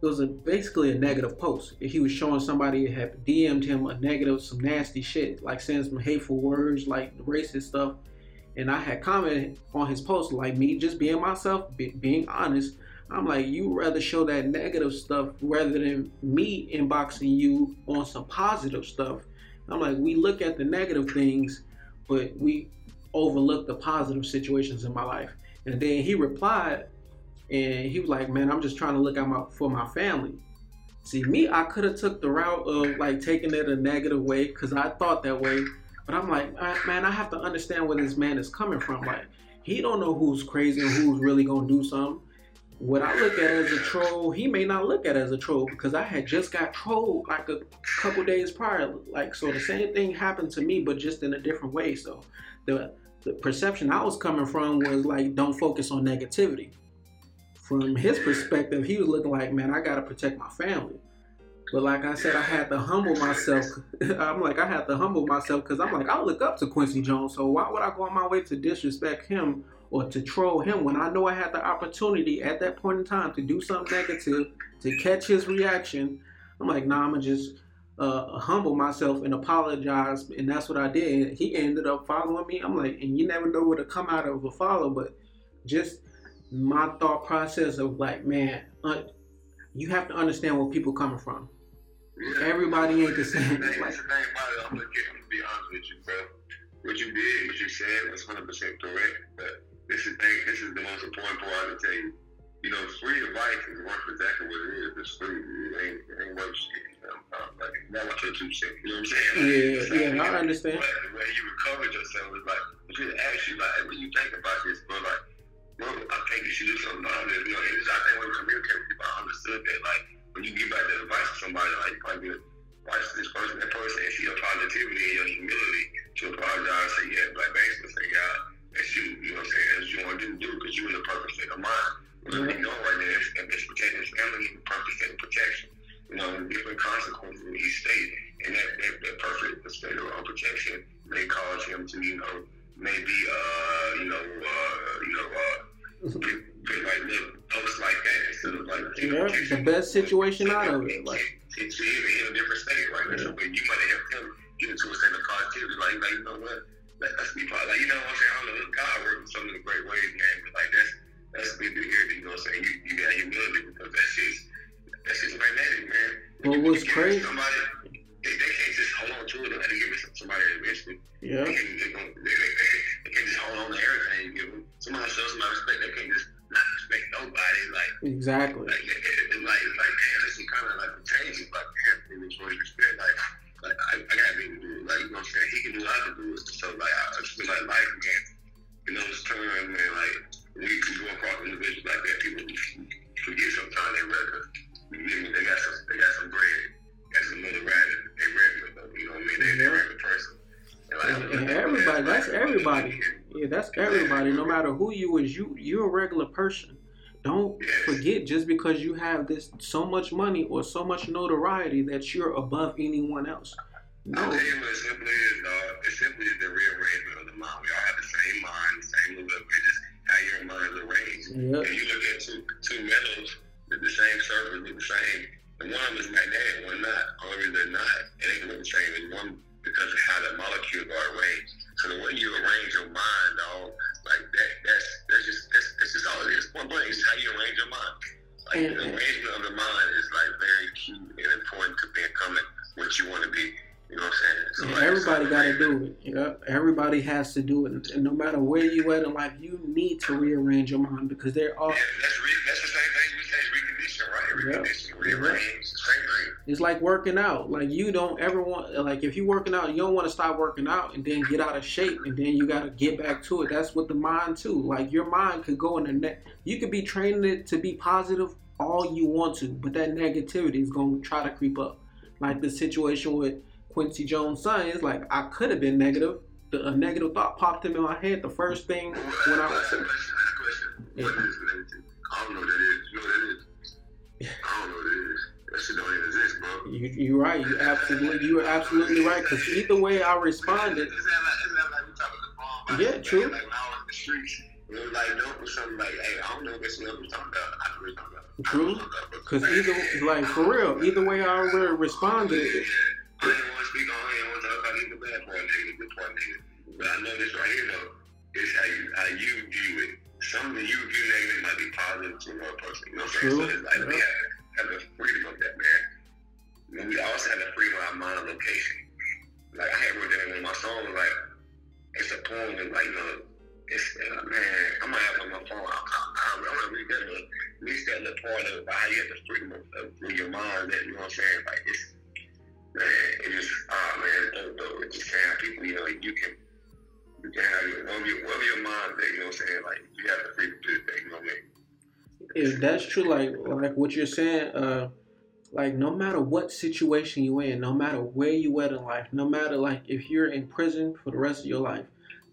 [SPEAKER 1] It was a basically a negative post. He was showing somebody had DM'd him a negative, some nasty shit, like saying some hateful words, like racist stuff. And I had commented on his post, like me just being myself, be, being honest. I'm like, you rather show that negative stuff rather than me inboxing you on some positive stuff. I'm like, we look at the negative things, but we overlook the positive situations in my life. And then he replied, and he was like, "Man, I'm just trying to look out my, for my family." See, me, I could have took the route of like taking it a negative way because I thought that way, but I'm like, man, I have to understand where this man is coming from. Like, he don't know who's crazy and who's really gonna do something. What I look at as a troll, he may not look at as a troll because I had just got trolled like a couple days prior. Like, so the same thing happened to me, but just in a different way. So the the perception I was coming from was like, don't focus on negativity. From his perspective, he was looking like, man, I gotta protect my family. But like I said, I had to humble myself. I'm like, I had to humble myself because I'm like, I look up to Quincy Jones. So why would I go on my way to disrespect him or to troll him when I know I had the opportunity at that point in time to do something negative, to catch his reaction? I'm like, nah, I'm gonna just uh, humble myself and apologize, and that's what I did. He ended up following me. I'm like, and you never know what to come out of a follow, but just my thought process of like, man, uh, you have to understand where people coming from. Yeah. Everybody ain't the same.
[SPEAKER 2] That's the thing about it. I'm gonna, be honest with you, bro. What you did, what you said, was 100 percent correct. But this is thing. This is the most important part to tell you. You know, free advice is worth exactly what it is. It's free. It ain't, it ain't worth shit. You know, like not like your two cents. You know what I'm saying?
[SPEAKER 1] Yeah, yeah, I understand.
[SPEAKER 2] But the way you recovered yourself is like, I just ask you, like, when you think about this, bro, like, bro, I think you should do something about this. You know, it's, I think when we communicate with people, I understood that, like, when you give back that advice to somebody, like, you probably watch this person, that person, and see your positivity and your humility to apologize, say, yeah, like,
[SPEAKER 1] best situation out of it. Like
[SPEAKER 2] because you
[SPEAKER 1] have this so much money or so much notoriety that you're above anyone else.
[SPEAKER 2] No. I'll tell you what it simply is, uh, dog. It simply is the rearrangement of the mind. We all have the same mind, the same look. It's just how your mind is arranged.
[SPEAKER 1] Yep.
[SPEAKER 2] If you look at two two metals with the same surface, with the same, and one of them is magnetic, one not. Only reason they're not, it ain't look the same as one because of how the molecules are arranged. So the way you arrange your mind, dog, like that, that's that's just that's, that's just all it is. One point is how you arrange your mind. Like mm-hmm. the arrangement of the mind is like very key and important to becoming what you want to be. You know what I'm saying? So
[SPEAKER 1] yeah, like, everybody got to do it. Yeah, everybody has to do it, and no matter where you at in life, you need to rearrange your mind because there are.
[SPEAKER 2] Yeah, that's, re- that's the same thing we say recondition, right? Recondition, yep. rearrange, yep. same thing.
[SPEAKER 1] It's like working out. Like you don't ever want, like if you're working out, you don't want to stop working out and then get out of shape, and then you got to get back to it. That's what the mind too. Like your mind could go in the net. You could be training it to be positive all you want to, but that negativity is going to try to creep up. Like the situation with Quincy Jones' son is like I could have been negative. The, a negative thought popped in my head. The first thing when I was.
[SPEAKER 2] Yeah. I don't know what that is. You know what that is? I don't know what that is. That shit don't even exist, bro.
[SPEAKER 1] You, you're right. You absolutely, you are absolutely right. Because either way I responded. Yeah, true.
[SPEAKER 2] Like when I was in the streets, it was like dope or something like, hey, I don't know what you're talking about. I don't really talking about.
[SPEAKER 1] True. Because either, like for real, either way I would have responded.
[SPEAKER 2] Yeah. I didn't want to speak on it. I want to talk about either bad part, nigga, good part, nigga. But I know this right here though. It's how you how you view it. some of you view negative might be positive to another person. You know what I'm saying? So it's like we have, have the freedom of that, man. And we also have the freedom of our mind location. Like I had wrote that in one of my songs, like it's a poem and like you know, it's uh, man, I'm gonna have on my phone. I, want to read at least that little part of how you have the freedom of, of your mind. That you know what I'm saying? Like it's man, it just ah man, it's dope. It's just saying people, you know, you can you can have your of your of your mind that you know what I'm saying. Like you have the freedom to do that. You know what I mean?
[SPEAKER 1] If that's true, like like what you're saying, uh, like no matter what situation you're in, no matter where you at in life, no matter like if you're in prison for the rest of your life,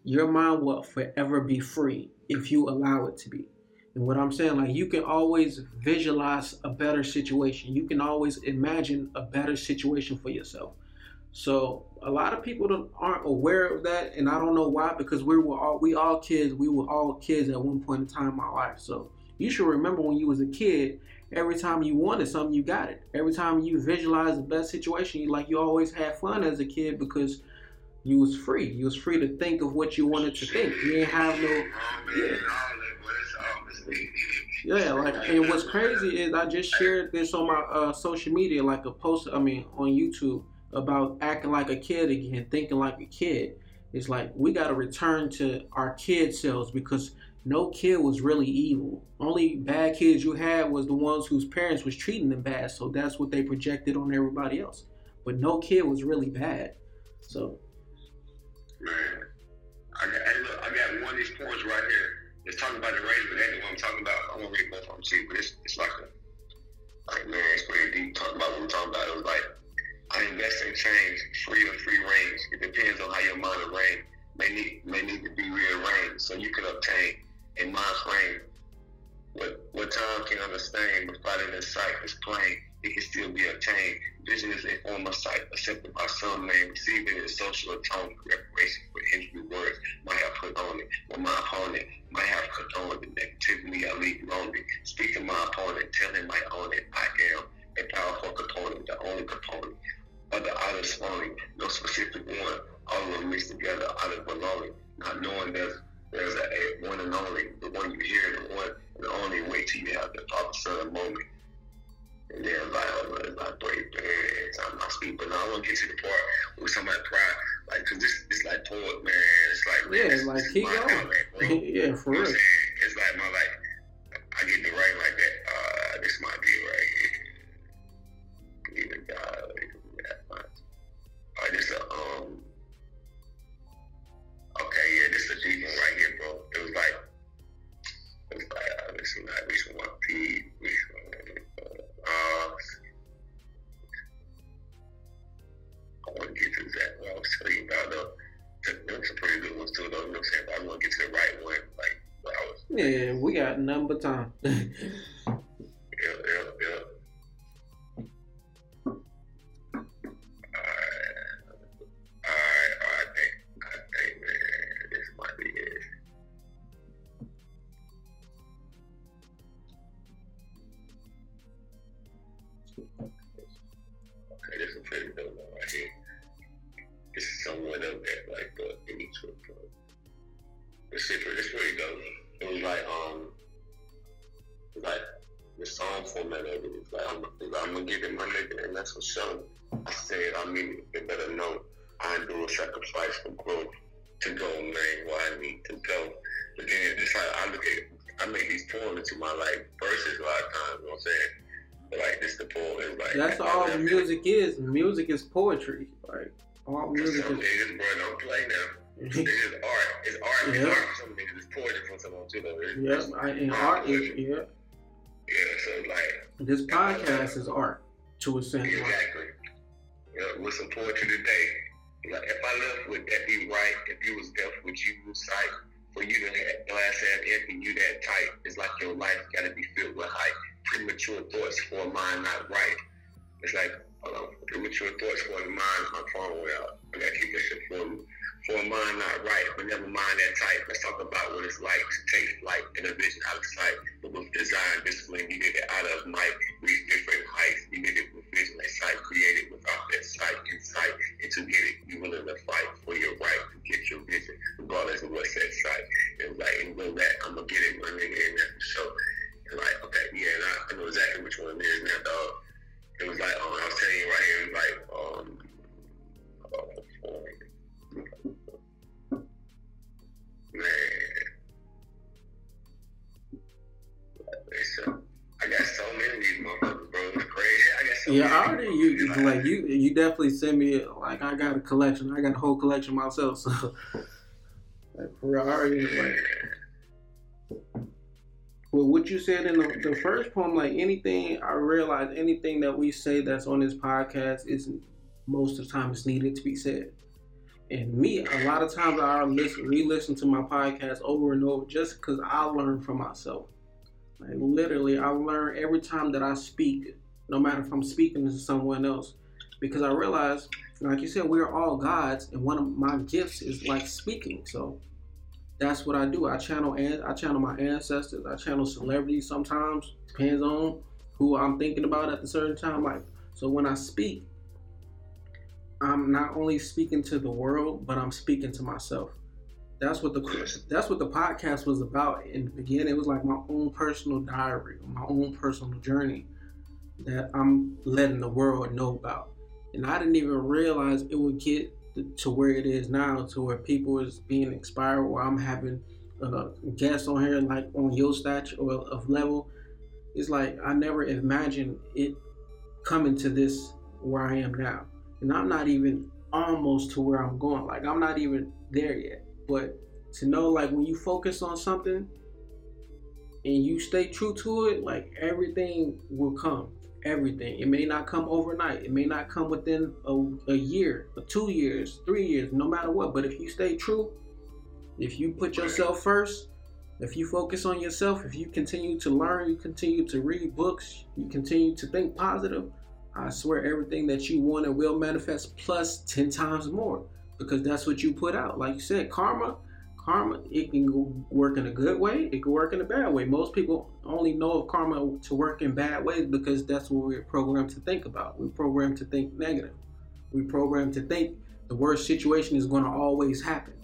[SPEAKER 1] your mind will forever be free if you allow it to be. And what I'm saying, like you can always visualize a better situation. You can always imagine a better situation for yourself. So a lot of people don't, aren't aware of that, and I don't know why. Because we were all we all kids. We were all kids at one point in time in our life. So you should remember when you was a kid. Every time you wanted something, you got it. Every time you visualize the best situation, you like you always had fun as a kid because you was free. You was free to think of what you wanted to think. You didn't have no. Yeah. Yeah, like and what's crazy is I just shared this on my uh, social media, like a post. I mean, on YouTube about acting like a kid again, thinking like a kid. It's like we got to return to our kid selves because no kid was really evil. Only bad kids you had was the ones whose parents was treating them bad, so that's what they projected on everybody else. But no kid was really bad. So
[SPEAKER 2] Man, I got, hey, look, I got one of these points right here. It's talking about the race, but that's what I'm talking about. I won't read both of them too, but it's, it's like a, like, man, it's pretty deep talking about what we're talking about. It was like, I invest in change, free of Like
[SPEAKER 1] all music
[SPEAKER 2] some is. Niggas, bro, don't play now. it's art. It's art. Yeah. It's art for some niggas. It's poetry for too, though. It's,
[SPEAKER 1] yeah, I, and art is yeah.
[SPEAKER 2] Yeah, so like
[SPEAKER 1] this podcast is art to a sense.
[SPEAKER 2] Exactly. Yeah, with some poetry today. Like if I left, would that be right? If you was deaf, would you sight? For you to have glass half empty, you that tight. It's like your life gotta be filled with hype. Premature thoughts for a mind not right. It's like um, your thoughts for to mind my phone well. And that keep us informed. For a mind not right, but never mind that type. Let's talk about what it's like to take flight in a vision outside, but with design discipline, you get it out of might, reach different heights. You get it with vision and sight, created without that sight, insight. And to get it, you willing to fight for your right to get your vision, regardless of what's that sight. And like, and with that, I'm going to get it, my nigga, and that.
[SPEAKER 1] So, and like, okay, yeah, and I,
[SPEAKER 2] I know exactly which one it is now, dog it was like, um, I was telling you right here, it was like, um, uh, man. I got so many of these motherfuckers, bro. It's crazy. I got so yeah, many. I
[SPEAKER 1] already you like, like you you definitely sent me like I got a collection. I got a whole collection myself. So like for real, I already yeah. like well, what you said in the, the first poem, like anything, I realize anything that we say that's on this podcast is most of the time it's needed to be said. And me, a lot of times I listen, re-listen to my podcast over and over just because I learn from myself. Like literally, I learn every time that I speak, no matter if I'm speaking to someone else, because I realize, like you said, we're all gods, and one of my gifts is like speaking. So that's what I do. I channel and I channel my ancestors. I channel celebrities sometimes. Depends on who I'm thinking about at the certain time. Like so, when I speak, I'm not only speaking to the world, but I'm speaking to myself. That's what the that's what the podcast was about in the beginning. It was like my own personal diary, my own personal journey that I'm letting the world know about. And I didn't even realize it would get to where it is now, to where people is being inspired, or I'm having uh, guests on here like on your stature or of level. It's like I never imagined it coming to this where I am now, and I'm not even almost to where I'm going. Like I'm not even there yet. But to know, like when you focus on something and you stay true to it, like everything will come everything. It may not come overnight. It may not come within a, a year, two years, three years, no matter what. But if you stay true, if you put yourself first, if you focus on yourself, if you continue to learn, you continue to read books, you continue to think positive, I swear everything that you want and will manifest plus 10 times more because that's what you put out. Like you said, karma karma it can work in a good way it can work in a bad way. Most people only know of karma to work in bad ways because that's what we're programmed to think about. We're programmed to think negative. We're programmed to think the worst situation is going to always happen.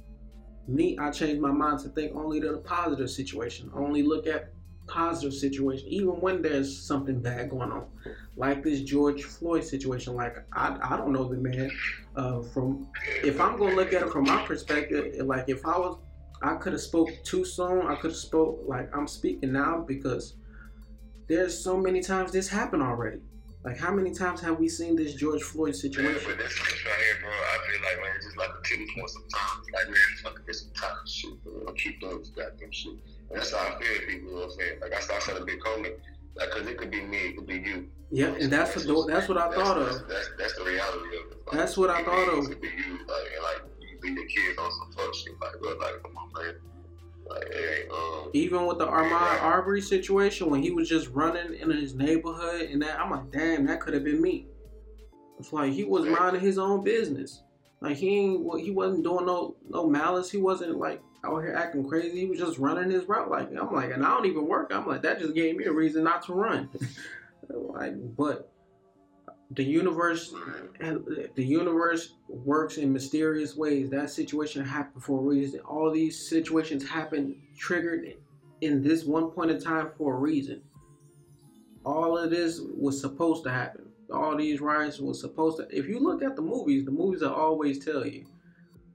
[SPEAKER 1] Me i changed my mind to think only to the positive situation only look at positive situation even when there's something bad going on like this george floyd situation. Like i, I don't know the man uh, from if i'm going to look at it from my perspective like if i was I could have spoke too soon. I could have spoke like I'm speaking now because there's so many times this happened already. Like how many times have we seen this George Floyd situation?
[SPEAKER 2] Yeah, but this case right here, bro, I feel like man, it's just like a tipping point sometimes. Like man, fucking get some time shit, bro. Keep doing this goddamn shit. And that's how I feel people. You know what I'm saying? Like I start saying a big comment. Like, cause it could be me, it could be you.
[SPEAKER 1] Yeah, and that's that's, what, that's what I thought
[SPEAKER 2] that's,
[SPEAKER 1] of.
[SPEAKER 2] That's, that's the reality of it. Like,
[SPEAKER 1] that's what I thought of.
[SPEAKER 2] It could be you, like, and like your kids on some fuck shit. Like, bro, like, come on, man. Like, hey, um,
[SPEAKER 1] Even with the Ahmaud Arbery situation, when he was just running in his neighborhood, and that I'm like, damn, that could have been me. It's like he was minding his own business. Like he ain't, he wasn't doing no no malice. He wasn't like out here acting crazy. He was just running his route. Like I'm like, and I don't even work. I'm like, that just gave me a reason not to run. like, but the universe the universe works in mysterious ways. That situation happened for a reason. All these situations happen triggered in this one point in time for a reason. All of this was supposed to happen. All these riots was supposed to if you look at the movies the movies will always tell you.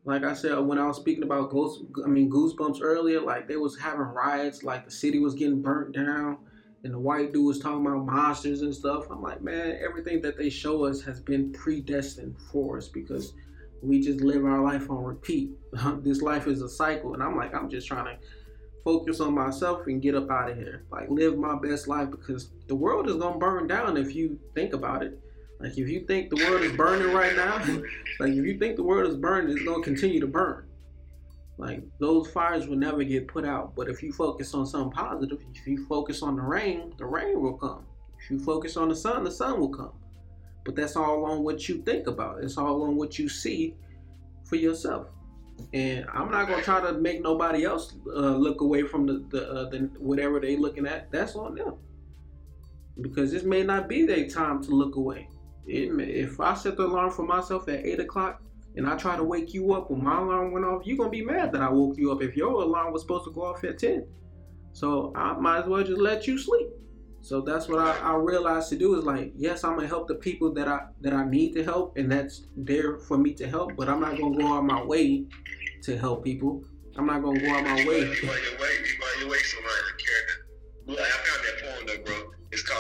[SPEAKER 1] Like i said when i was speaking about ghost i mean goosebumps earlier like they was having riots like the city was getting burnt down and the white dude was talking about monsters and stuff. I'm like, man, everything that they show us has been predestined for us because we just live our life on repeat. this life is a cycle, and I'm like, I'm just trying to focus on myself and get up out of here. Like, live my best life because the world is gonna burn down if you think about it. Like, if you think the world is burning right now, like if you think the world is burning, it's gonna continue to burn. Like those fires will never get put out. But if you focus on something positive, if you focus on the rain, the rain will come. If you focus on the sun, the sun will come. But that's all on what you think about. It's all on what you see for yourself. And I'm not gonna try to make nobody else uh, look away from the the, uh, the whatever they looking at. That's on them. Because this may not be their time to look away. It, if I set the alarm for myself at eight o'clock, and I try to wake you up when my alarm went off, you're gonna be mad that I woke you up if your alarm was supposed to go off at 10. So I might as well just let you sleep. So that's what I, I realized to do is like, yes, I'm gonna help the people that I that I need to help, and that's there for me to help. But I'm not gonna go out my way to help people. I'm not gonna go out my way.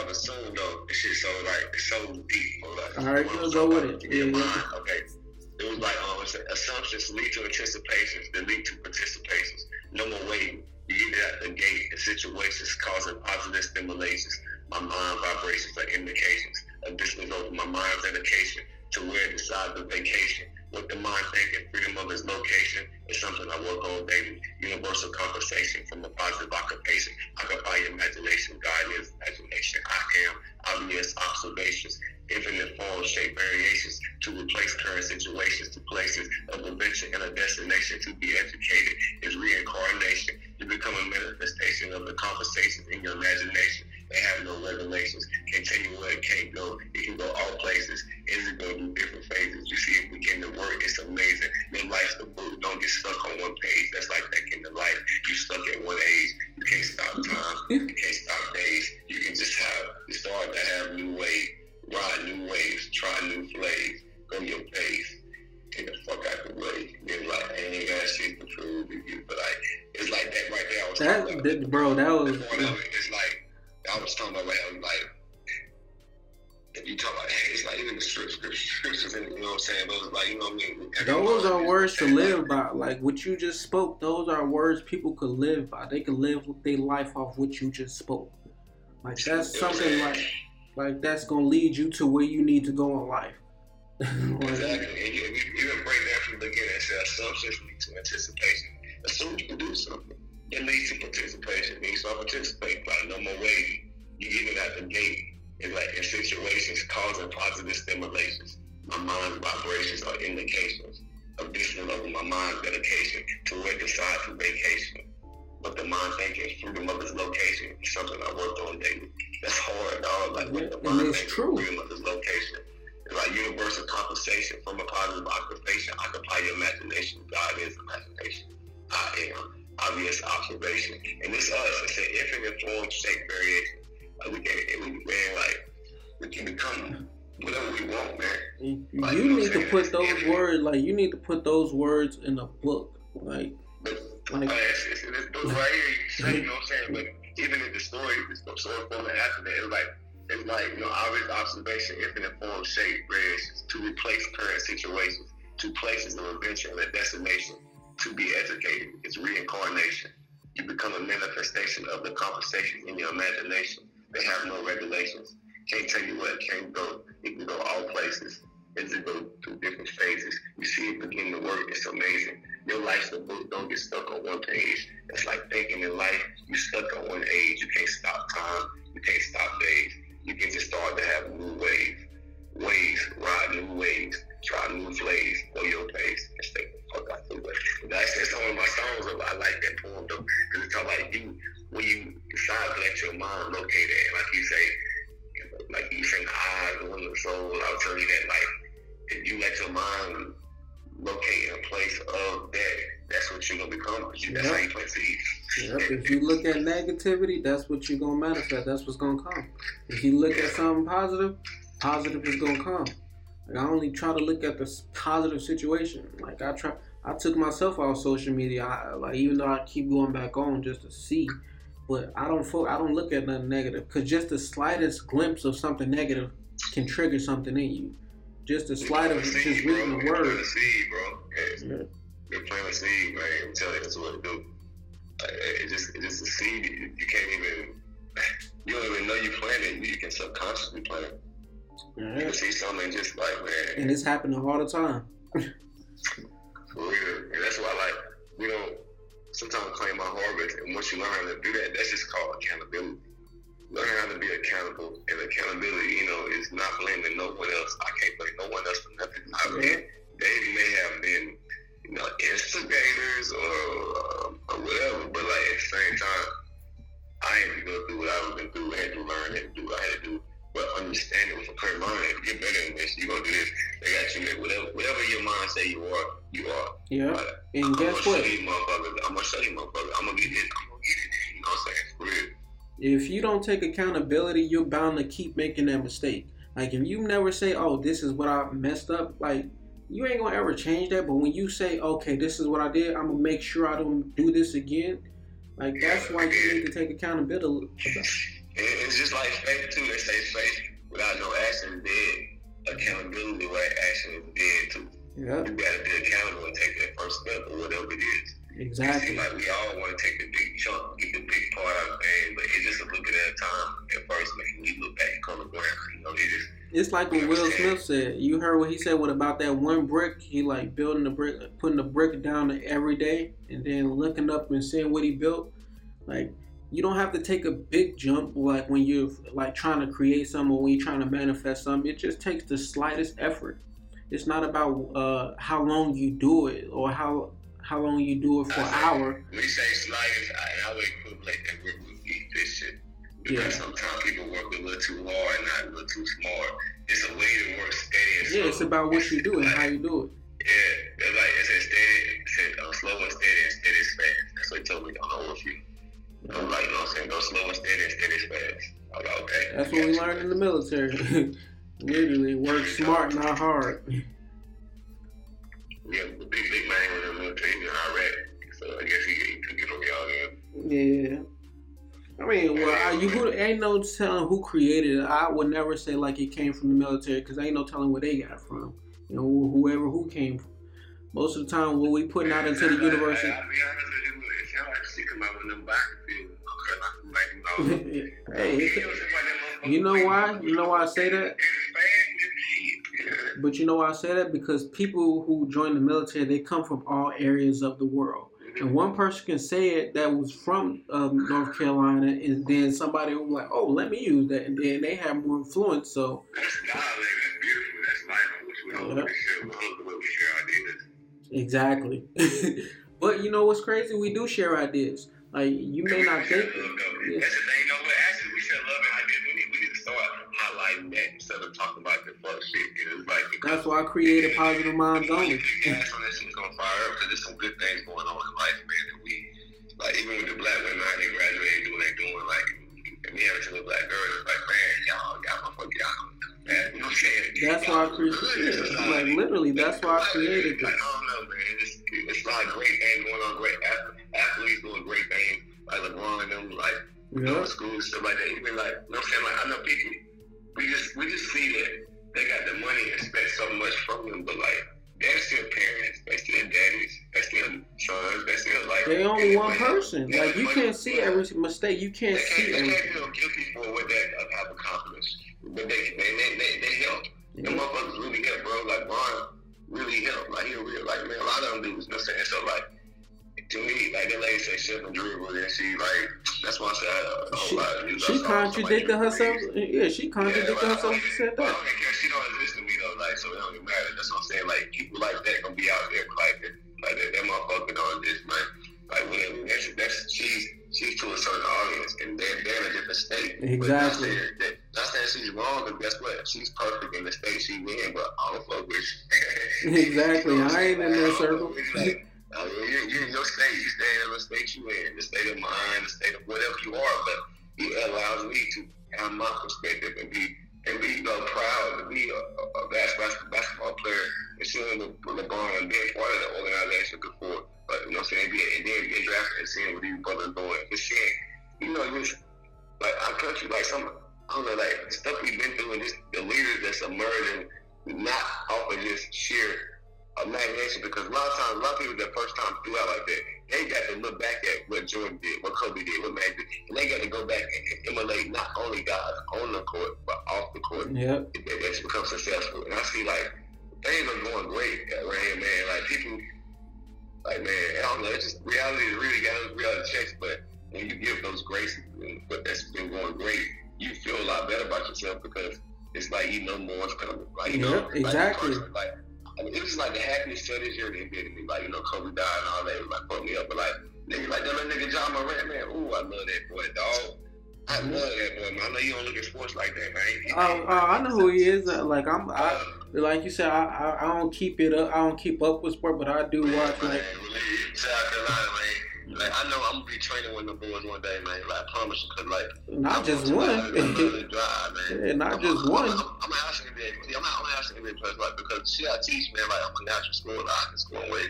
[SPEAKER 2] Assume though. This shit so like so deep. Like,
[SPEAKER 1] All right, let's go with it.
[SPEAKER 2] Yeah. Okay. It was like um, assumptions lead to anticipations that lead to participations. No more waiting. You get out the gate in situations causing positive stimulations. My mind vibrations are indications. Additionally, my mind's indication to where it decides the vacation. With the mind thinking, freedom of its location is something I work on daily. Universal conversation from a positive occupation. I Occupy your imagination. Is imagination. I am obvious observations infinite forms, shape, variations to replace current situations to places of adventure and a destination to be educated is reincarnation. You become a manifestation of the conversations in your imagination. They have no regulations. Can't tell you where it can't go. It can go all places. It going through different phases? You see it begin to work. It's amazing. Your life's the book. Don't get stuck on one page. That's like that in the life. You stuck at one age. You can't stop time. You can't stop days. You can just have, you start to have new ways ride new waves, try new flags, go your pace, get the fuck out the way. Then like, I ain't got shit to prove to you, but like, it's like that right there.
[SPEAKER 1] That, that bro, that was.
[SPEAKER 2] It's like I was talking about like, like if you talk about it's like even the scriptures, you know what I'm saying? Those like, you know what I mean?
[SPEAKER 1] Those are words to live by. Like what you just spoke, those are words people could live by. They could live their life off what you just spoke. Like that's something like like that's gonna lead you to where you need to go in life.
[SPEAKER 2] exactly. And you, you, you break that from the beginning. Say assumptions lead to anticipation. Assume you can do something. It leads to participation. It means so participate. Like no more waiting. You get it at the gate. It's like in situations causing positive stimulations. My mind's vibrations are indications of this level my mind's dedication to where decide for vacation. But the mind thinking through of its location is something I worked on daily. That's hard, dog. Like with the mind thinking true. freedom of its location. It's like universal compensation from a positive occupation. Occupy your imagination. God is imagination. I am. Obvious observation. And this us, it's an infinite form, shape, variation. Like we can, we, man, like we can become whatever we want, man. You,
[SPEAKER 1] like, you, you need to put those words, like you need to put those words in a book, like.
[SPEAKER 2] But, like, uh, it's, it's, it's, it's right here, you know what I'm saying? But even in the story, the story after that, it's like it's like you know obvious observation, infinite form, shape, variations to replace current situations, to places of adventure and a destination to be educated. It's reincarnation. You become a manifestation of the conversation in your imagination. They have no regulations. Can't tell you where it can go. It can go all places. It can go through different phases. You see it begin to work. It's amazing. Your life's a book. Don't get stuck on one page. It's like thinking in life. You stuck on one age. You can't stop time. You can't stop days. You can just start to have new waves. Waves. Ride new waves. Try new plays Go your pace. And stay the fuck out the way. That's just one of my songs. I like that poem though. Because it's like you, when you decide to let your mind locate it, like you say, like you say, the eyes, the window, ah, the soul, I'll tell you that, like, if you let your mind locate in a place of that, that's what you're gonna become. That's yep. how you seeds.
[SPEAKER 1] Yep. If you look at negativity, that's what you're gonna manifest. That's what's gonna come. If you look yeah. at something positive, positive is gonna come. Like I only try to look at the positive situation. Like I try, I took myself off social media. I, like even though I keep going back on just to see, but I don't. I don't look at nothing negative because just the slightest glimpse of something negative can trigger something in you just a slight of just reading the word.
[SPEAKER 2] You're seed, bro. Yeah. You're planting a seed, man. I'm telling you, that's what it do. Like, it's just, it's just a seed. You, you, can't even, you don't even know you planted. You can subconsciously plant it. Mm-hmm. You see something just like, man.
[SPEAKER 1] And it's happening all the time.
[SPEAKER 2] For real. And that's why, like, we don't sometimes claim our harvest. And once you learn how to do that, that's just called accountability learning how to be accountable and accountability, you know, is not blaming no one else. I can't blame no one else for nothing. I mean, they may have been, you know, instigators or, uh, or whatever, but like at the same time, I had to go through what I was going through, I had to learn and do what I had to do. But understand it with a clear mind, get better than this, you're gonna do this. They got you make whatever whatever your mind say you are, you are.
[SPEAKER 1] Yeah.
[SPEAKER 2] Like,
[SPEAKER 1] and
[SPEAKER 2] I'm
[SPEAKER 1] guess
[SPEAKER 2] gonna
[SPEAKER 1] what?
[SPEAKER 2] Show you motherfuckers, I'm gonna show you motherfuckers. I'm gonna get this, I'm gonna get it. You know what I'm saying? For real
[SPEAKER 1] if you don't take accountability, you're bound to keep making that mistake. Like if you never say, "Oh, this is what I messed up," like you ain't gonna ever change that. But when you say, "Okay, this is what I did," I'm gonna make sure I don't do this again. Like that's why you need to take accountability.
[SPEAKER 2] It's just like faith too. They say faith without no action is dead. Accountability without action is dead too.
[SPEAKER 1] Yeah.
[SPEAKER 2] You gotta be accountable and take that first step or whatever it is.
[SPEAKER 1] Exactly.
[SPEAKER 2] like we all want to take the big chunk, get the big part out of things, but it's just a little bit at a time. At first, making we look back on the ground, you know, it just
[SPEAKER 1] It's like what Will Smith said. You heard what he said. What about that one brick? He like building the brick, putting the brick down every day, and then looking up and seeing what he built. Like you don't have to take a big jump. Like when you're like trying to create something or when you're trying to manifest something, it just takes the slightest effort. It's not about uh, how long you do it or how how long you do it for an hour.
[SPEAKER 2] We say slightest, I, I would equivalent that we're with efficient. Because
[SPEAKER 1] Yeah.
[SPEAKER 2] sometimes people work a little too hard and not a little too smart. It's a way to work steady and
[SPEAKER 1] Yeah, it's about what you do and how you do it.
[SPEAKER 2] Yeah, it's like it's a steady, it said, uh, slow and steady and steady is fast. That's what he told me on the few. I'm like, you know what I'm saying? Go slow and steady and steady fast. I'm like, okay.
[SPEAKER 1] That's what we learned in the military. Literally, work smart, not hard.
[SPEAKER 2] Yeah, the big, big man was in the military in Iraq. So I guess he, he took it from y'all then.
[SPEAKER 1] Yeah. I mean, well, I, you who, ain't no telling who created it. I would never say like it came from the military because ain't no telling where they got it from. You know, whoever who came from. Most of the time, what we putting out into the universe.
[SPEAKER 2] I'll be honest with you, it sounds like she come out with them battlefield.
[SPEAKER 1] Hey, you know why? You know why I say that? But you know why I say that? Because people who join the military, they come from all areas of the world. And one person can say it that was from um, North Carolina, and then somebody will be like, "Oh, let me use that," and then they have more influence. So
[SPEAKER 2] That's that's beautiful. That's life. Share, we share ideas.
[SPEAKER 1] exactly. but you know what's crazy? We do share ideas. Like you may not think.
[SPEAKER 2] That's the thing,
[SPEAKER 1] Yeah.
[SPEAKER 2] you? Actually, we share love and ideas. We need, we need to start highlighting that instead of talking about the fuck shit. It's like,
[SPEAKER 1] That's why I created Positive Minds
[SPEAKER 2] Only. Gas that shit's gonna fire up because there's some good things going on in life, man. And we, like, even with the black women, how they graduating, doing what they doing, like, and me having look black girls, it's like, man, y'all, y'all motherfucker, y'all. Man, you know what I'm saying?
[SPEAKER 1] That's why I created. Like literally, that's why I created this.
[SPEAKER 2] know, man. It's, a lot of great things going on. Great athletes doing great things, like LeBron and them, like
[SPEAKER 1] Yeah.
[SPEAKER 2] going to school and stuff like that. Even like, you know what I'm saying? Like, I know people, we just we just see that they got the money and expect so much from them, but like, they're still parents, they still daddies, they still sons, they still like.
[SPEAKER 1] They only one person. Like you can't see every mistake. You can't
[SPEAKER 2] can't,
[SPEAKER 1] see
[SPEAKER 2] they can't feel guilty for what they have accomplished, but they they they they, they help.
[SPEAKER 1] Yeah.
[SPEAKER 2] motherfuckers really help, bro. Like Bron really helped. Like he a real like man, a lot of them dudes. You know what I'm saying? So like to me, like that lady said, shit and dribble, and she like that's why I said uh, a whole
[SPEAKER 1] She,
[SPEAKER 2] lot of dudes.
[SPEAKER 1] She contradicted herself. Yeah, she contradicted
[SPEAKER 2] Yeah,
[SPEAKER 1] herself. She said
[SPEAKER 2] But I
[SPEAKER 1] that.
[SPEAKER 2] don't care. She don't exist to me though. Like so, it don't even matter. That's what I'm saying. Like people like that gonna be out there, like that, like that, that motherfucker don't exist, man. Like whatever. That's that's she's she's to a certain audience, and they're they're in a different state. But not
[SPEAKER 1] Exactly.
[SPEAKER 2] that- Not saying she's wrong, but guess what? She's perfect in the state she's in, but I don't fuck with you.
[SPEAKER 1] Exactly. I ain't in that circle.
[SPEAKER 2] fuck oh, you. Like, I mean, you're, you're in your state. You stay in the state you in, the state of mind, the state of whatever you are. But it allows me to have my perspective and be and be you know, proud to be a, a, a basketball, basketball player and seeing the, LeBron and being part of the organization before. Then and seeing what these brothers doing, and seeing, you know, just like our country, like some, I don't know, like stuff we've been through, and just the leaders that's emerging, not off of just sheer imagination. Because a lot of times, a lot of people that first time threw out like that, they got to look back at what Jordan did, what Kobe did, what Magic and they got to go back and, emulate not only guys on the court but off the court
[SPEAKER 1] Yep.
[SPEAKER 2] that, that's become successful. And I see like things are going great around here, man. Like people, like man, I don't know. It's just reality is really got those reality checks, but when you give those graces, and- but that's been going great, you feel a lot better about yourself because it's like you know more is coming. Like you know,
[SPEAKER 1] Yep,
[SPEAKER 2] like,
[SPEAKER 1] exactly.
[SPEAKER 2] personally, Like, I mean, it was like the happiest this year they did to me. Like you know, Kobe died and all that. It was like fucked me up, but like nigga, like that little nigga Ja Morant, man. Ooh, I love that boy, dog. I love that boy, man. I know you don't look at sports like that, man. He-
[SPEAKER 1] Oh, oh, I know who he is. Uh, Like I'm, I,
[SPEAKER 2] uh,
[SPEAKER 1] like you said, I, I, I don't keep it up. I don't keep up with sport, but I do watch.
[SPEAKER 2] Man,
[SPEAKER 1] Like,
[SPEAKER 2] South Carolina, man. Like I know I'm gonna be training with the boys one day, man. Like I promise you, cause like
[SPEAKER 1] not
[SPEAKER 2] I
[SPEAKER 1] just one.
[SPEAKER 2] I love to drive, man.
[SPEAKER 1] Yeah, not
[SPEAKER 2] I'm,
[SPEAKER 1] just
[SPEAKER 2] I'm,
[SPEAKER 1] one.
[SPEAKER 2] I'm, I'm, I'm asking NBA. I'm, I'm asking NBA players like because shit I teach, man. Like I'm a natural schooler. I can score way.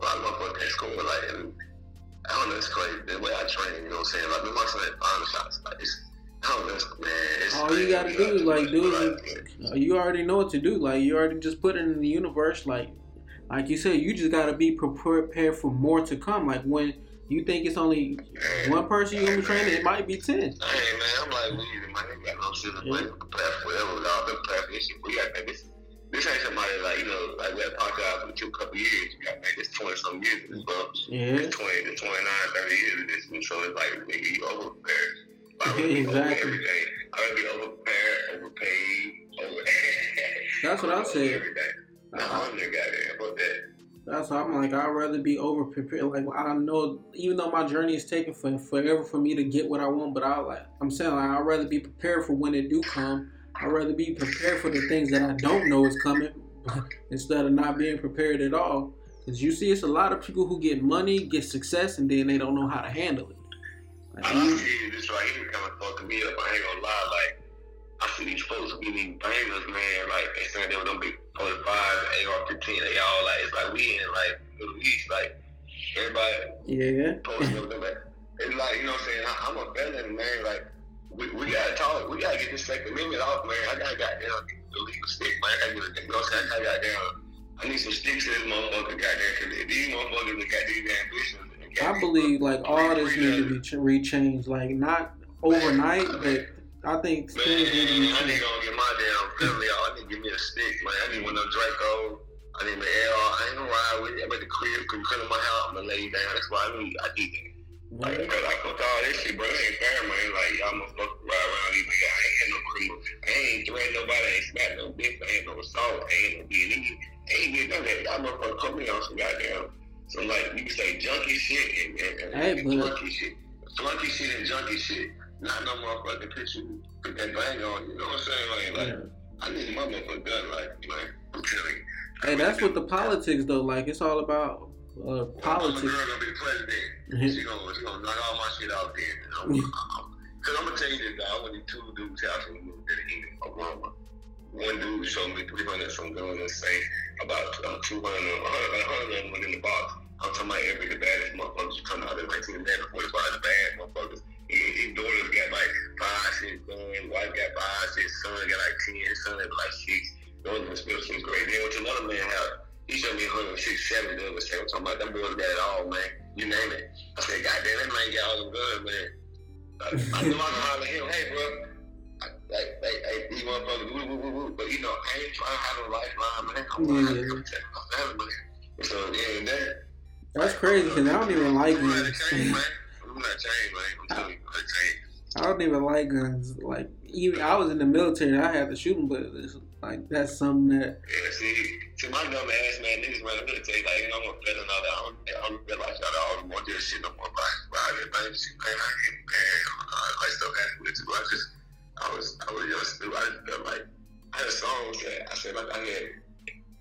[SPEAKER 2] Lot of motherfuckers can't score. Like and Oh, I don't know, it's crazy the way I train. You know what I'm saying? Like watching that final shots. Like it's All
[SPEAKER 1] you gotta do is like do it. You already know what to do. Like you already just put it in the universe. Like, like you said, you just gotta be prepared for more to come. Like when you think it's only man, one person you're gonna be training, it might be ten.
[SPEAKER 2] Hey man, I'm like, we man, got no shit to play, prepare for whatever. Y'all been this shit. We got this. This ain't somebody like you know, like we had podcast for two couple years. We got man, this twenty some years of this, bro.
[SPEAKER 1] Yeah.
[SPEAKER 2] This 20, this 29, 30 years of this, and so it's like nigga, you over prepared.
[SPEAKER 1] exactly.
[SPEAKER 2] Everything. I would be overprepared, overpaid, over.
[SPEAKER 1] That's what I said.
[SPEAKER 2] Everything. I'm the goddamn about that.
[SPEAKER 1] That's why I'm like I'd rather be over prepared. Like I don't know, even though my journey is taking for forever for me to get what I want, but I like I'm saying like I'd rather be prepared for when it do come. I'd rather be prepared for the things that I don't know is coming instead of not being prepared at all. Because you see, it's a lot of people who get money, get success, and then they don't know how to handle it.
[SPEAKER 2] Like, I mm. see this right here kind of fucking me up. I ain't gonna lie. Like, I see these folks be these bangers, man. Like, they saying they were gonna be 45, AR-15. They all like, it's like we in like Middle East. Like, everybody
[SPEAKER 1] yeah.
[SPEAKER 2] posting them. Like, it's like, you know what I'm saying? I, I'm a felon, man. Like, we, we gotta talk. We gotta get this Second Amendment off, man. I gotta goddamn the legal stick, man. I gotta get it. You know I'm saying? I gotta goddamn. I need some sticks in this motherfucker, goddamn. Cause these motherfuckers that got these ambitions
[SPEAKER 1] I believe like all this needs to be ch- rechanged, like not overnight, but I think
[SPEAKER 2] things need to be changed. I need to get my damn family out. I need to give me a stick, man. I need one of them Draco. I need my AR. I ain't gonna ride with it. I'm at the crib, come come to my house, I'm gonna lay down. That's why I need. I need that. Like, bro, like, fuck all this shit, bro. It ain't fair, man. Like, y'all motherfuckers ride around these niggas. I ain't had no criminal. I ain't threatened nobody. I ain't smacked no bitch. I ain't no assault. I ain't no B&E. I ain't did none of that. Y'all motherfuckers put me on some goddamn so like you can say junky shit and, and, and, and flunky shit, flunky shit and junky shit. Not no motherfucking picture put that bang on. You know what I'm saying? Like, like I need my motherfucker gun. Like, like I'm telling you.
[SPEAKER 1] Hey, that's what the politics though. Like it's all about uh, politics.
[SPEAKER 2] Well, gonna be president. She gonna she gonna knock all my shit out there. I'm, I'm, Cause I'm gonna tell you this, I went to two dudes' house and moved to the Oklahoma. One dude showed me 300 some guns and say about uh, 200, 100, 100 of them went in the box. I'm talking about every the baddest motherfuckers you come out of 19 bad 45 the bad motherfuckers. His, his daughter's got like five, six guns, wife got five, six, son got like 10, son got like six. Those are still six grade. Then what another man have, he showed me 106, 70 of us. I'm talking about them boys got it all, man. You name it. I said, God damn, that man got all the guns, man. I, I know I can holler at him, hey, bro like, like, like these motherfuckers, woo, woo, woo, woo. But you know, I ain't trying to have a lifeline, man. I'm yeah. trying to protect my family, man. So yeah, that.
[SPEAKER 1] That's crazy because I don't even like
[SPEAKER 2] guns. I'm not changed, man. I'm telling you,
[SPEAKER 1] I don't even like guns. Like even I was in the military, I had to shoot them, but like that's something that.
[SPEAKER 2] Yeah, see, to my dumb ass man, niggas man, I'm gonna take like you know I'm better now another. I don't, I don't realize that I don't want this shit no more. But but I didn't, I didn't I didn't, man, I still have it too. I just, I was, I was young still. I felt like I had songs that I said like I had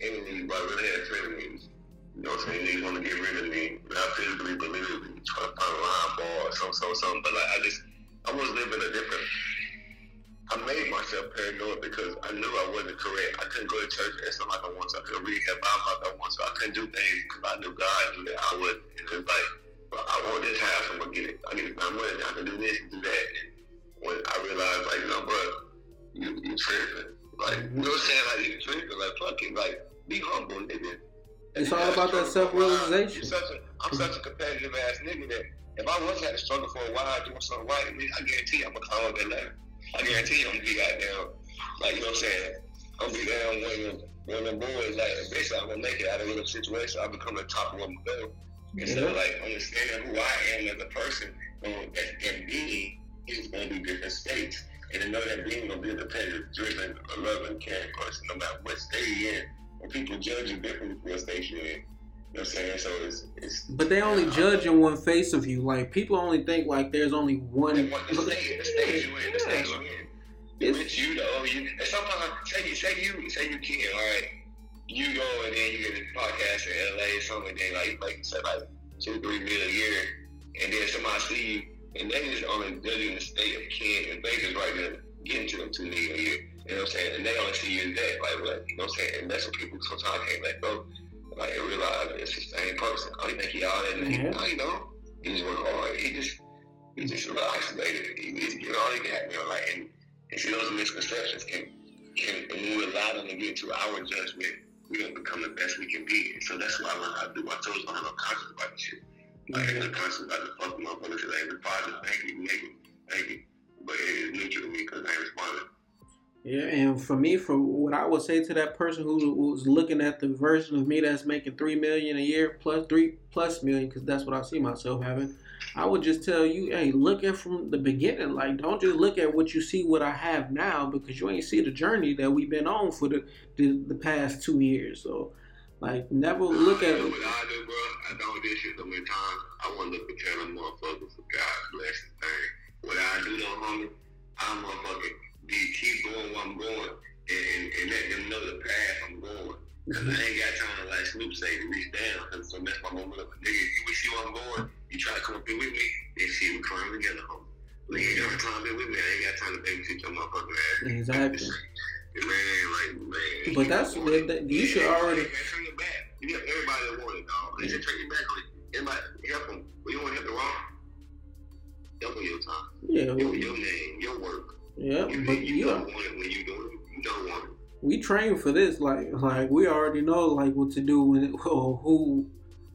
[SPEAKER 2] enemies, but I really had friends. You know what I'm saying? Niggas want to get rid of me, not physically, but literally, trying to find a line ball or something, something, something. But like I just, I was living a different I made myself paranoid because I knew I wasn't correct. I couldn't go to church and stuff like I wanted to. I couldn't read hip hop like I wanted to. I couldn't do things because I knew God knew that I would. And it's like, I want this house, I'm gonna get it. I need to money. I can do this and do that. And when I realized, like, you know, bro, you, you tripping. Like, you know what I'm saying? Like, you tripping. Like, fucking, like, be humble, nigga.
[SPEAKER 1] It's all about that self realization.
[SPEAKER 2] I'm such a competitive ass nigga that if I was had to struggle for a while doing something right, I guarantee I'm gonna up that ladder. I guarantee I'm gonna be goddamn, like, you know what I'm saying? I'm gonna be down when them, when them boys, like, basically, I'm gonna make it out of a situation. I'll become the top them go. Instead of, like, understanding who I am as a person um, and being he's going to be different states. And to know that being to be a competitive, driven, loving, caring person, no matter what state you're in, and people judge you differently for what state you're in. You know what I'm saying? So it's, it's
[SPEAKER 1] But they only judge in one face of you. Like people only think like there's only one.
[SPEAKER 2] The, the state, the state you in, the state you in. It's, it's you though. You and sometimes say you say you say you can, all right. You go and then you get a podcast in LA or something, then like like you said, like two, three million a year, and then somebody see you and they just only judging the state of Ken and Vegas right there, getting to them two million a year. You know what I'm saying? And they only see you as that, like what you know what I'm saying? And that's what people sometimes can't let go. Like they realize it's the same person. Oh, you think he all that? Mm-hmm. No, you know, he just work hard. He just He's just a little isolated. He, he, you know, all he got, you know, like, and, and see those misconceptions can, can, and when we allow them to get to our judgment, we don't become the best we can be. And so that's why I learned how to do. I told you I'm not conscious about this shit. Like, I'm not conscious about the fuck motherfuckers. Like, every positive, thank you, negative, thank you. But it is neutral to me because I ain't responding.
[SPEAKER 1] Yeah, and for me, for what I would say to that person who was looking at the version of me that's making three million a year plus three plus million, because that's what I see myself having. I would just tell you, hey, look at from the beginning. Like, don't just look at what you see what I have now, because you ain't see the journey that we've been on for the the, the past two years. So, like, never look at.
[SPEAKER 2] What I do, bro, I know this shit so many times. I want to look at telling motherfuckers for God bless the thing. What I do, though, homie, I'm motherfucking keep going where I'm going and, and, and let them know the path I'm going. Cause I ain't got time to like Snoop say to reach down. Cause so that's my moment up. Nigga, you see where I'm going? You try to come up here with me? Then shit, we climb together, homie. Like, you got time to be with me. I ain't got time to babysit your motherfucking ass.
[SPEAKER 1] Exactly.
[SPEAKER 2] Man, like, man.
[SPEAKER 1] But that's that, that, you should already.
[SPEAKER 2] Man, turn your back. You got everybody that it, dog. They should turn your back on it. Everybody, help them. But you want to help the wrong? Them your time.
[SPEAKER 1] Yeah,
[SPEAKER 2] Your, your name, your work.
[SPEAKER 1] Yeah,
[SPEAKER 2] You,
[SPEAKER 1] but
[SPEAKER 2] you
[SPEAKER 1] you
[SPEAKER 2] don't want it when you doing it. You don't want it.
[SPEAKER 1] we train for this. Like, like we already know like what to do when or who,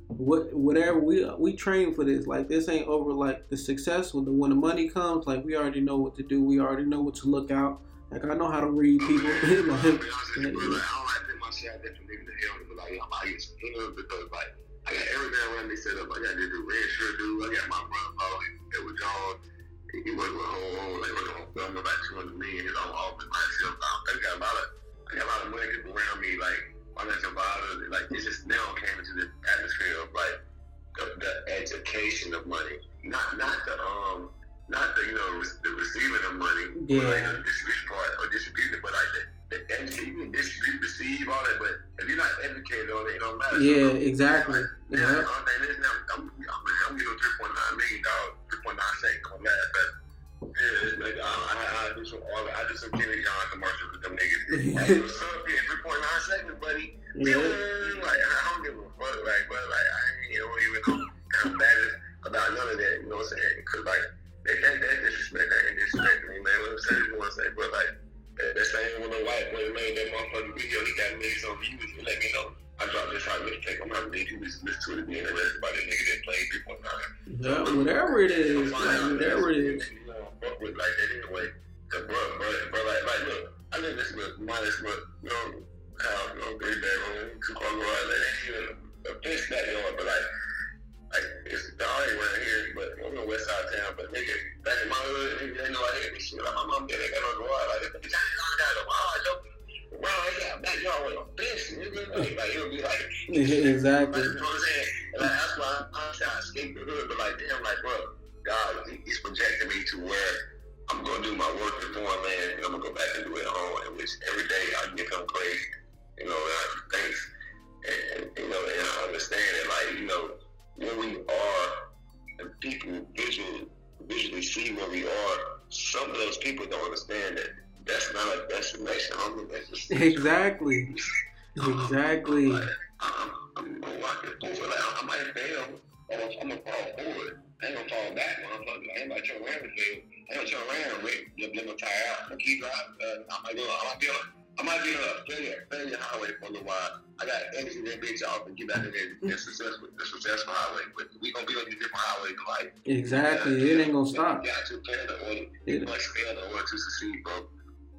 [SPEAKER 1] what whatever we we train for this. Like this ain't over. Like the success when the when the money comes, like we already know what to do. We already know what to look out. Like I know how to read people.
[SPEAKER 2] I'll be honest with
[SPEAKER 1] Like,
[SPEAKER 2] you, bro, like, I don't like to put my shit out there for niggas to hell, but like, I'm out here scared because like, I got everything around me set up. I got this red shirt dude. I got my brother, that was He worked with whole, whole, like, working on film about 200 million. His own office by himself. I got a lot of, I got a lot of money people around me, like, financial advisors. Like, it just now came into the atmosphere of like the, the education of money, not not the um. Not the you know the receiving of money,
[SPEAKER 1] Yeah.
[SPEAKER 2] or like the distribution part or distribution, but like the, educate, you can distribute, receive all that, but if you're not educated on it, it don't matter.
[SPEAKER 1] yeah, exactly.
[SPEAKER 2] Yeah,
[SPEAKER 1] Yeah.
[SPEAKER 2] I'm saying. I'm, I'm, I'm getting three point nine million dollars, three point nine seconds on that. But yeah, it's like I, I, I do some, I do some Kenny John commercials with them niggas. Like, what's up? Yeah, three point nine seconds, buddy.
[SPEAKER 1] Yeah.
[SPEAKER 2] Like I don't give a fuck. Like, but like I ain't you know even know kind of bad about none of that. You know what I'm saying? Cause like they think that disrespect, that ain't disrespect me, man. What I'm saying, you want to say, but like. That, that same the white boy made that motherfucking video, he got millions of views. He let me know. I dropped this hot mixtape. I'm not need you to listen to it. The rest by the nigga that played 3.9.
[SPEAKER 1] Yeah, whatever it is, like whatever it is.
[SPEAKER 2] You know, fuck with like that anyway. Cause bro, bro, bro, like, like, look, I live this with minus, but you know, house, you know, three bedroom, two car garage. Like, ain't even uh, a bitch that yard, but like, like it's the all around here, but I'm in the west side town. But nigga, back in my hood, nigga, they know I hate this shit. Like my mom did, they got no garage. Like, I ain't got a garage. yo. Bro, I got a backyard with a bitch, nigga. Like, it'll be like.
[SPEAKER 1] Exactly.
[SPEAKER 2] You know what I'm saying? And like, that's why I'm trying to escape the hood. But like, damn, like, bro, God, he's projecting me to where I'm gonna do my work in foreign land, and I'm gonna go back and do it at home. In which every day I become crazy. You know, and I do things, and you know, and I understand that, like, you know, where we are, and people visually visually see where we are. Some of those people don't understand that that's not a destination. Homie. That's just
[SPEAKER 1] Exactly. Exactly.
[SPEAKER 2] like, I'm, I'm it forward. Like, I might fail, I'm, I'm gonna fall forward. I ain't gonna fall back, motherfucker. I ain't about to turn around and fail. I ain't gonna turn around, Rick. Let, let me tire out. I'm gonna keep driving. Uh, I might go. I might be on. I might be on a failure, failure highway for a little while. I got to exit that bitch off and get back in there. The successful, the successful highway. But we gonna be on these different highways in life.
[SPEAKER 1] Exactly. It ain't gonna stop.
[SPEAKER 2] You got to fail in order. You must fail in order to succeed, bro.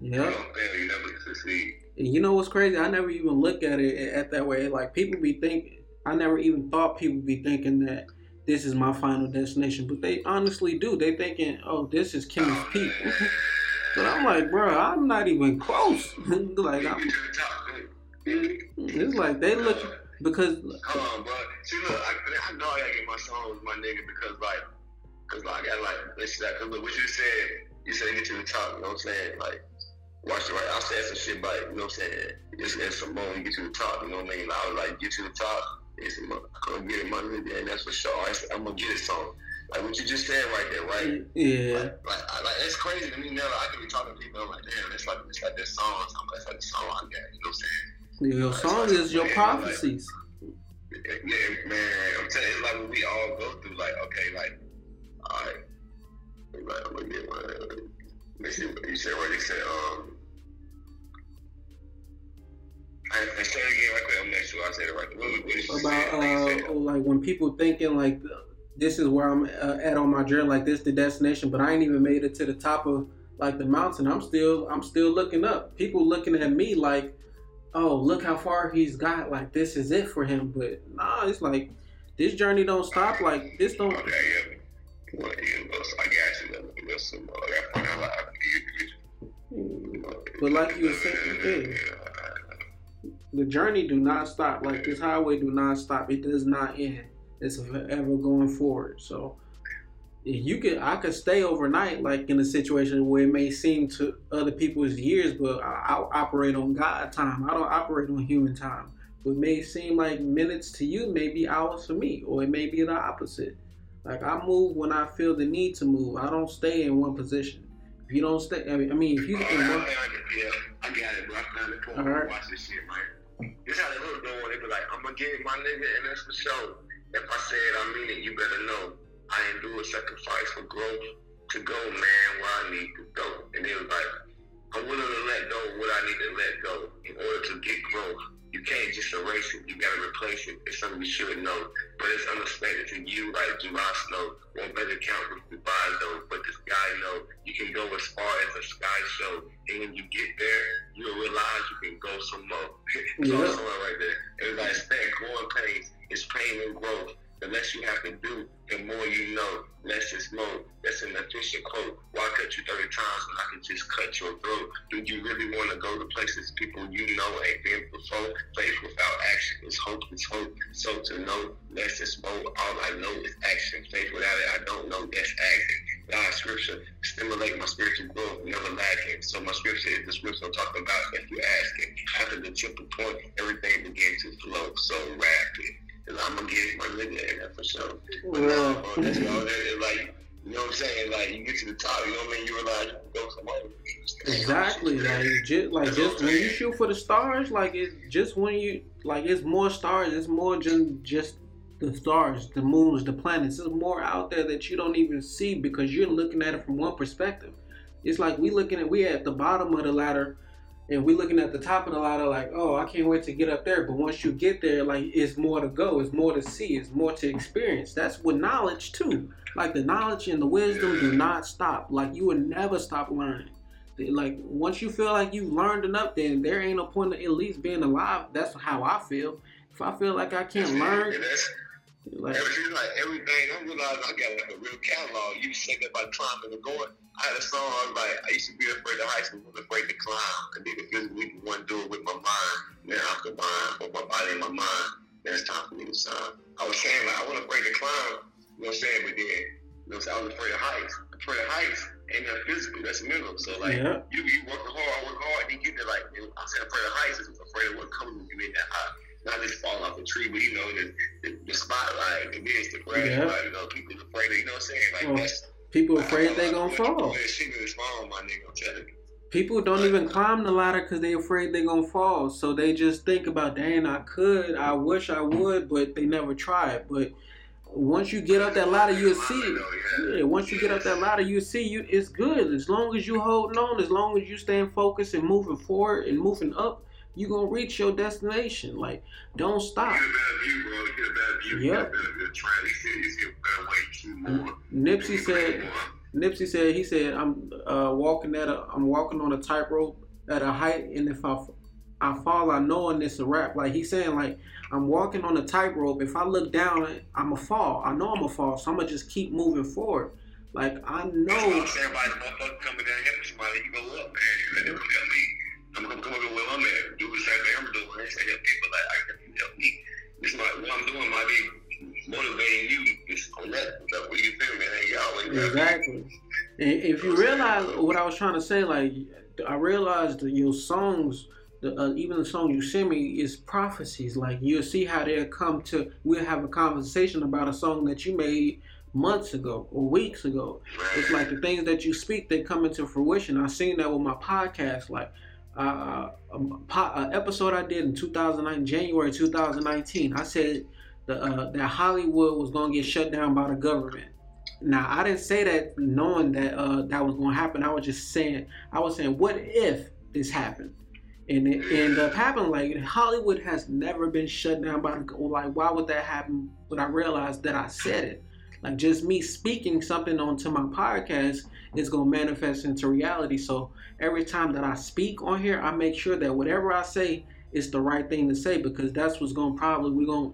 [SPEAKER 2] You don't fail, you never succeed.
[SPEAKER 1] And you know what's crazy? I never even look at it at that way. Like people be thinking, I never even thought people be thinking that this is my final destination, but they honestly do. They thinking, oh, this is Kimmy's
[SPEAKER 2] Oh,
[SPEAKER 1] peak. but I'm like, bro, I'm not even close. like I'm, it's like they look because
[SPEAKER 2] Come on, bro. See, look, I, I know I gotta get my songs, my nigga, because like, cause like, I got like, that. Cause look, what you said, you said get to the top. You know what I'm saying? Like, watch the right. I said some shit like, you know what I'm saying? It's, it's some more. Get to the top. You know what I mean? I was like, get to the top. It's I'm gonna get it, my nigga, and that's for sure. I said, I'm gonna get it song. Like what you just said right there, right?
[SPEAKER 1] yeah,
[SPEAKER 2] Like, like, I- like it's crazy to me now. I can be talking to people. I'm like, damn, it's like it's like this song. I'm like, it's like the song I got. You know what I'm saying?
[SPEAKER 1] Your song is your prophecies.
[SPEAKER 2] Yeah, man, I'm telling you, it's like what we all go through. Like, okay, like, all right, Like, I'm gonna get one. Let me see what you said. What you said? Um. I, I said it again right quick. I'm not sure I said it right. What, what did you
[SPEAKER 1] about
[SPEAKER 2] say?
[SPEAKER 1] uh, like when people thinking like this is where I'm uh, at on my journey, like this the destination, but I ain't even made it to the top of like the mountain. I'm still I'm still looking up. People looking at me like, oh look how far he's got. Like this is it for him. But nah, it's like this journey don't stop. Like this don't.
[SPEAKER 2] Okay, yeah. Well, yeah, I got you. Listen. Uh, I got to find.
[SPEAKER 1] But like you were saying, yeah, the journey do not stop. Like this highway do not stop. It does not end. It's forever going forward. So you could, I could stay overnight, like in a situation where it may seem to other people as years, but I, I operate on God time. I don't operate on human time. What may seem like minutes to you may be hours for me, or it may be the opposite. Like I move when I feel the need to move. I don't stay in one position. If you don't stay, I mean, I mean if you
[SPEAKER 2] Oh,
[SPEAKER 1] in one,
[SPEAKER 2] yeah. I got it, bro. I found it. Come
[SPEAKER 1] All right.
[SPEAKER 2] watch this shit, man. This how the hood doing. They be like, I'm gonna get my nigga, and that's for sure. If I say it, I mean it. You better know. I endure a sacrifice for growth to go, man, where I need to go. And it was like, I'm willing to let go of what I need to let go in order to get growth. You can't just erase it. You gotta replace it. It's something you should know. But it's unexpected to you, like July Snow. One better count with the though. But this guy know you can go as far as a sky show. And when you get there, you'll realize you can go some more. it's
[SPEAKER 1] Yeah.
[SPEAKER 2] yeah. somewhere right there. It's like expect growing pains. It's pain and growth. The less you have to do, the more you know. Less is more. That's an efficient quote. Why cut you 30 times when I can just cut your throat? Do you really want to go to places people you know ain't been before? Faith without action is hope is hope. So to know, less is more. All I know is action. Faith without it, I don't know. That's action. God's scripture stimulate my spiritual growth, never lacking. So my scripture is the scripture I'm talking about if you ask it. After the triple point, everything begins to flow so rapid. And I'm gonna get my nigga in there for sure. But
[SPEAKER 1] Well-
[SPEAKER 2] now, that's all that like, you know what I'm saying? Like, you get to the top, you know what I mean? You realize you can go somewhere.
[SPEAKER 1] Exactly, like just like just when you shoot for the stars, like it's just when you like it's more stars. It's more than just the stars, the moons, the planets. There's more out there that you don't even see because you're looking at it from one perspective. It's like we looking at we at the bottom of the ladder, and we're looking at the top of the ladder. Like, oh, I can't wait to get up there. But once you get there, like it's more to go. It's more to see. It's more to experience. That's with knowledge too. Like the knowledge and the wisdom do not stop. Like you will never stop learning like once you feel like you've learned enough, then there ain't no point of at least being alive. That's how I feel. If I feel like I can't learn, like
[SPEAKER 2] everything, like everything, I realized I got like a real catalog. You say that about climbing and going. I had a song I was like, I used to be afraid of heights, but was afraid to climb. I did it physically, to do it with my mind. Now I mind, with my body and my mind. Now it's time for me to sign. I was saying like I wasn't afraid to climb. You know what I'm saying? But then, you know what I'm saying? I was afraid of heights. Afraid of heights ain't that physical. That's mental. So like,
[SPEAKER 1] Yeah.
[SPEAKER 2] you you work hard, work hard, and you get there. Like I said, afraid of heights is afraid of what comes when you in that high. Not just fall off a tree, but you know the the, the spotlight, the this, the crash,
[SPEAKER 1] Yeah.
[SPEAKER 2] like, you know, people afraid of. You know what I'm saying? Like
[SPEAKER 1] Well,
[SPEAKER 2] that's.
[SPEAKER 1] people afraid they gonna fall.
[SPEAKER 2] That shit is wrong, my nigga.
[SPEAKER 1] People don't even climb the ladder because they afraid they gonna fall. So they just think about, dang, I could, I wish I would, but they never try it. But once you get up that ladder, you'll see it. Yeah, once you get up that ladder, you see you. It's good as long as you holding on, as long as you staying focused and moving forward and moving up. You gonna reach your destination. Like, don't stop.
[SPEAKER 2] get a better view, bro. You get a better view. You
[SPEAKER 1] Yeah.
[SPEAKER 2] get a better view. Try to see, you see a better way to more.
[SPEAKER 1] Nipsey said. Nipsey said he said I'm uh, walking at a I'm walking on a tightrope at a height, and if I I fall, I know and it's a wrap. Like he's saying, like I'm walking on a tightrope. If I look down, I'm a fall. I know I'm a fall, so I'm gonna just keep moving forward. Like I know.
[SPEAKER 2] I'm saying. By the motherfucker coming down helping somebody, you go up, man. You let them help me. I'm gonna come over where I'm at. Do the same thing I'm doing. They say help people like I can help me. This is what I'm doing might be motivating you. It's on that. What you feel, man? Hey, y'all.
[SPEAKER 1] Exactly. And if you realize what I was trying to say, like I realized that your songs, the, uh, even the song you send me, is prophecies. Like you'll see how they'll come to. We'll have a conversation about a song that you made months ago or weeks ago. It's like the things that you speak, they come into fruition. I've seen that with my podcast, like. Uh, a, a episode I did in 2009, January 2019. I said the, uh, that Hollywood was gonna get shut down by the government Now I didn't say that knowing that uh, that was going to happen. I was just saying I was saying what if this happened, and it ended up happening. Like Hollywood has never been shut down by the like. Why would that happen? But I realized that I said it. Like just me speaking something onto my podcast is gonna manifest into reality. So every time that I speak on here, I make sure that whatever I say is the right thing to say because that's what's gonna probably we're gonna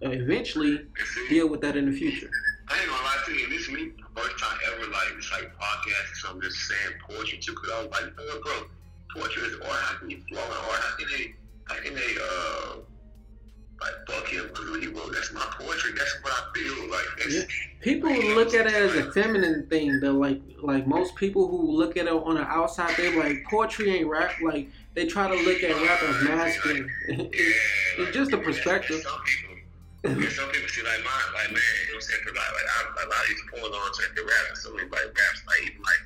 [SPEAKER 1] eventually deal with that in the future.
[SPEAKER 2] I ain't gonna lie to you. This is me first time ever like it's like podcast. So I'm just saying poetry too, because I was like, bro, bro, poetry is art. How can you flow in art? How can they? How can they? Uh, like fuck him because he wrote. That's my poetry. That's what I feel like. That's,
[SPEAKER 1] yeah. People look at it as a feminine thing. Though, like like most people who look at it on the outside, they like poetry ain't rap. Like they try to look at rap as masculine.
[SPEAKER 2] yeah,
[SPEAKER 1] it's just a perspective.
[SPEAKER 2] Yeah, some people see like mine, like man, you know what I'm saying? Cause like, like I, a lot of these poems on the rap, some of like raps, like even like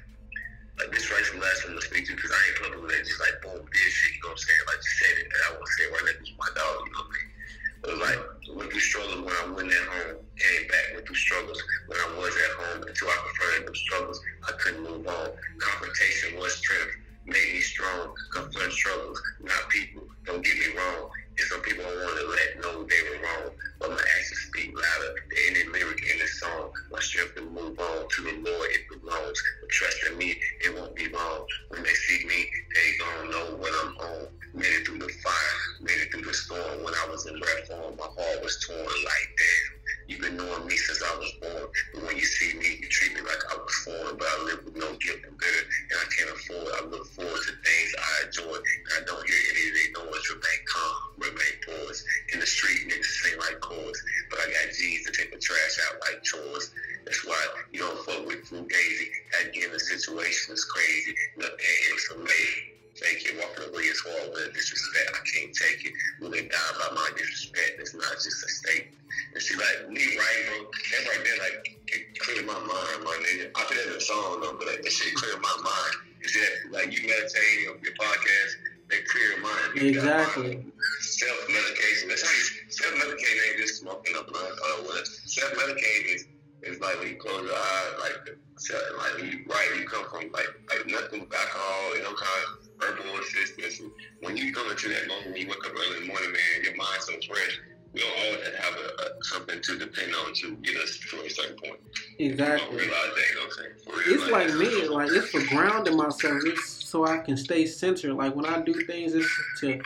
[SPEAKER 2] like this right from last one to speak to, because I ain't comfortable with that. Just like boom, this shit, you know what I'm saying? Like just said it, and I won't say it right now. This my dog, you know what I mean? Was like went through struggles when I went at home, came back, went through struggles when I was at home until I confronted those struggles. I couldn't move on. Confrontation was strength, made me strong. Confront struggles, not people. Don't get me wrong. And some people don't want to let know they were wrong, but my actions speak louder. The ending lyric in the song, my strength to move on to the Lord it belongs. But trust in me, it won't be long. When they see me, they gonna know when I'm home. Made it through the fire, made it through the storm. When I was in rap form, my heart was torn like damn. You've been knowing me since I was born. But when you see me, you treat me like I was foreign. But I live with no guilt and bitter, and I can't afford. I look forward to things I enjoy, and I don't hear any of their noise. Remain calm, remain poised. In the street, niggas sing like chords, but I got G's to take the trash out like chores. That's why you don't fuck with Fugazi. Had getting the situation is crazy. Nothing is amazing. Fake it, walking away is hard with disrespect. I can't take it. When they die by my disrespect, it's not just a statement. And she like, me right, bro. That right there, like, it cleared my mind, my nigga. I think that's a song, though, but that, that shit cleared my mind. Is that, like, you meditate on your podcast, they clear your mind. You
[SPEAKER 1] Exactly.
[SPEAKER 2] Self-medication. That's how you, self-medicating ain't just smoking up blunt oh, or what. Self-medicating is, is like when you close your eyes, like, self, like when you right, you come from, like, like nothing alcohol, you know, kind of assistance. And when you come into that moment, when you wake up early in the morning, man, your mind's so fresh. We don't always have a, a, something to depend on to get us to a certain point.
[SPEAKER 1] Exactly.
[SPEAKER 2] that, you know what I'm saying? For real,
[SPEAKER 1] It's like
[SPEAKER 2] that's-
[SPEAKER 1] me, like it's for grounding myself. It's so I can stay centered. Like when I do things, it's to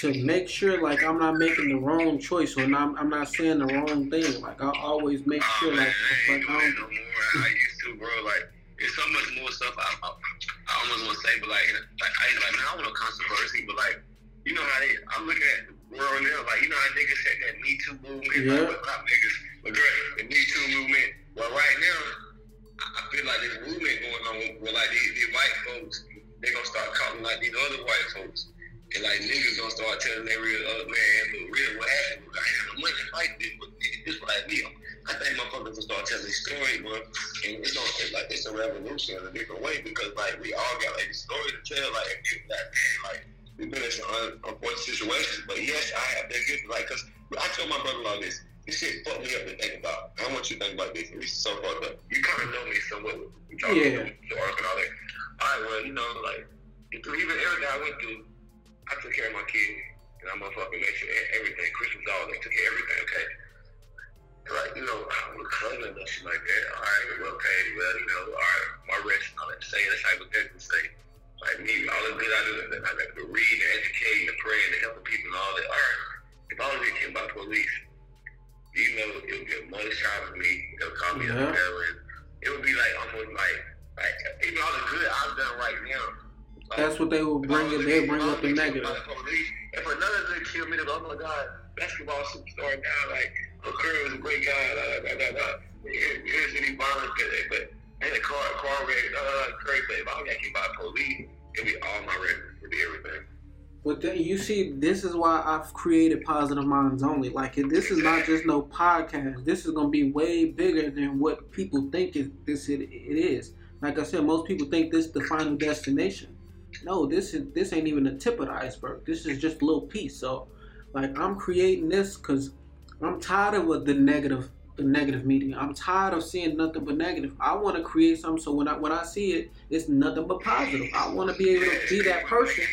[SPEAKER 1] to make sure like I'm not making the wrong choice or not, I'm not saying the wrong thing. Like I always make
[SPEAKER 2] Oh,
[SPEAKER 1] sure
[SPEAKER 2] man,
[SPEAKER 1] like
[SPEAKER 2] I ain't
[SPEAKER 1] like
[SPEAKER 2] doing
[SPEAKER 1] I
[SPEAKER 2] more. I used to, bro. Like, it's so much more stuff I, I, I almost want to say, but like, like I ain't like, man, I want no controversy, but like, you know how they, I'm looking at the world now, like, you know how niggas said that Me Too movement,
[SPEAKER 1] Yeah.
[SPEAKER 2] like, not niggas, but girl, the Me Too movement. Well, right now, I feel like there's movement going on where like these, these white folks, they gonna start calling like these other white folks. And like niggas gonna start telling their real other man, look, real what happened. I had money to fight this, but this what I did. I think motherfuckers will start telling stories, bro. And it's gonna it's like it's a revolution in a different way because like we all got like a story to tell. Like if you that man, like we've been in some un- unfortunate situations, but yes, I have been good. Like, cause I told my brother-in-law this. This shit fucked me up to think about. I want you to think about this. This is so fucked up. You kind of know me somewhat.
[SPEAKER 1] Yeah.
[SPEAKER 2] about the arc and all that. All right, well, you know, like even everything I went through, I took care of my kids, and I'm motherfucking make sure everything. Christmas all they took care of everything. Okay. Like you know, with cousin and shit like that. All right, well, okay, well, you know, all right, my rest, all that saying, that's hypothetical say. Like me, all the good I do, I got to read and educate and pray and helping people and all that. All right, if I was getting by police, you know, it would be a money shot for me. They'll call me
[SPEAKER 1] Yeah.
[SPEAKER 2] a felon. It would be like almost like, like even all the good I've done right now.
[SPEAKER 1] That's what they will bring it. They bring up the negative.
[SPEAKER 2] if another nigga kill me, oh my god, basketball superstar now, like, oh, Curry was a great guy, da da da da. Here's any violence, but, but ain't a car, car wreck, da, Curry, but if I got hit by police, it'd be all my records, it'd be everything.
[SPEAKER 1] But then you see, this is why I've created Positive Minds Only. Like this is not just no podcast. This is gonna be way bigger than what people think it this it, it is. Like I said, most people think this is the final destination. No, this is this ain't even the tip of the iceberg. This is just a little piece. So, like I'm creating this because I'm tired of what the negative the negative media. I'm tired of seeing nothing but negative. I want to create something so when I when I see it, it's nothing but positive. I want to be able to be that person.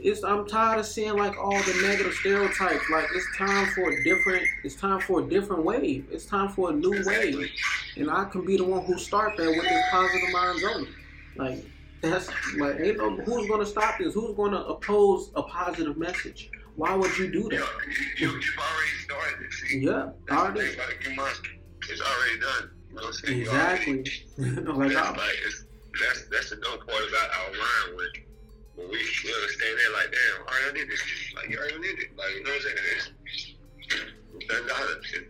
[SPEAKER 1] It's I'm tired of seeing like all the negative stereotypes. Like it's time for a different. It's time for a different wave. It's time for a new wave, and I can be the one who start that with this positive minds only. Like that's like ain't no who's gonna stop this? Who's gonna oppose a positive message? Why would you do that?
[SPEAKER 2] You, you, you've already started. See,
[SPEAKER 1] Yeah,
[SPEAKER 2] that's
[SPEAKER 1] already.
[SPEAKER 2] thing. You must. It's already done. You know what I'm saying?
[SPEAKER 1] Exactly.
[SPEAKER 2] already-
[SPEAKER 1] like
[SPEAKER 2] that's like it's, that's that's the dumb part about our mind when when we we understand that like damn, I already did this. Like you already did it. Like you know what I'm saying? It's, it's. It's-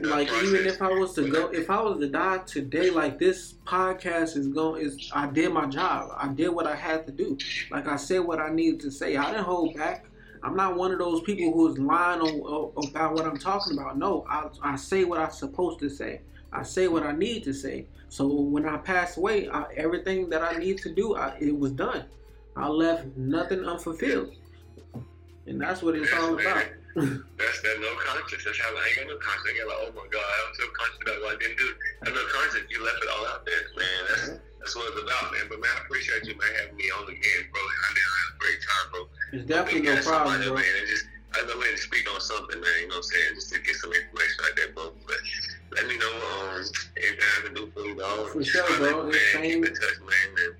[SPEAKER 1] like even if I was to go, if I was to die today, like this podcast is going is I did my job. I did what I had to do. Like I said what I needed to say. I didn't hold back. I'm not one of those people who's lying on, on- about what I'm talking about. No, I I say what I'm supposed to say. I say what I need to say. So when I pass away, I, everything that I need to do, I, it was done. I left nothing unfulfilled, and that's what it's all about.
[SPEAKER 2] That's that no conscience. That's how I ain't got no conscience. I got like, oh my god, I'm so conscious about what I didn't do. I no conscience. You left it all out there, man. That's that's what it's about, man. But man, I appreciate you, man, having me on again, bro. I did have a great time, bro.
[SPEAKER 1] It's definitely no problem, bro.
[SPEAKER 2] Man, and just I know way to speak on something, man. You know what I'm saying? Just to get some information out there, bro. But let me know um anything I can do for you, dog.
[SPEAKER 1] For sure, bro.
[SPEAKER 2] Man, keep in touch, man. And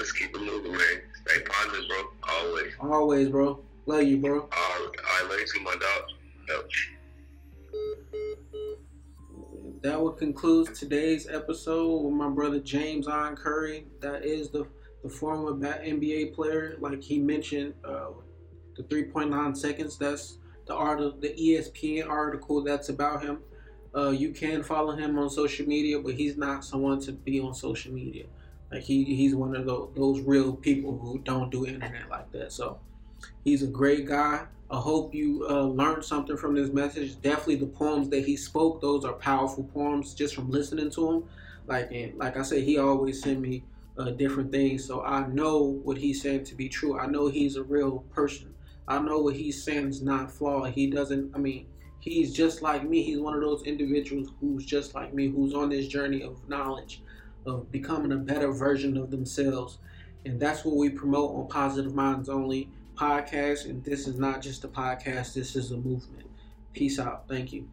[SPEAKER 2] let's keep it moving, man. Stay positive, bro. Always.
[SPEAKER 1] Always, bro. Love you, bro.
[SPEAKER 2] Uh, I love you too, my dog. Yep.
[SPEAKER 1] That would conclude today's episode with my brother JamesOn Curry. That is the the former NBA player, like he mentioned, uh, the 3.9 seconds. That's the art of the ESPN article that's about him. Uh, you can follow him on social media, but he's not someone to be on social media. Like he, he's one of those, those real people who don't do internet like that. So he's a great guy. I hope you uh, learned something from this message. Definitely the poems that he spoke; those are powerful poems just from listening to him. Like and like I said, he always sent me uh, different things, so I know what he's saying to be true. I know he's a real person. I know what he's saying is not flawed. He doesn't. I mean, he's just like me. He's one of those individuals who's just like me, who's on this journey of knowledge, of becoming a better version of themselves, and that's what we promote on Positive Minds Only podcast. And this is not just a podcast, this is a movement. Peace out. Thank you.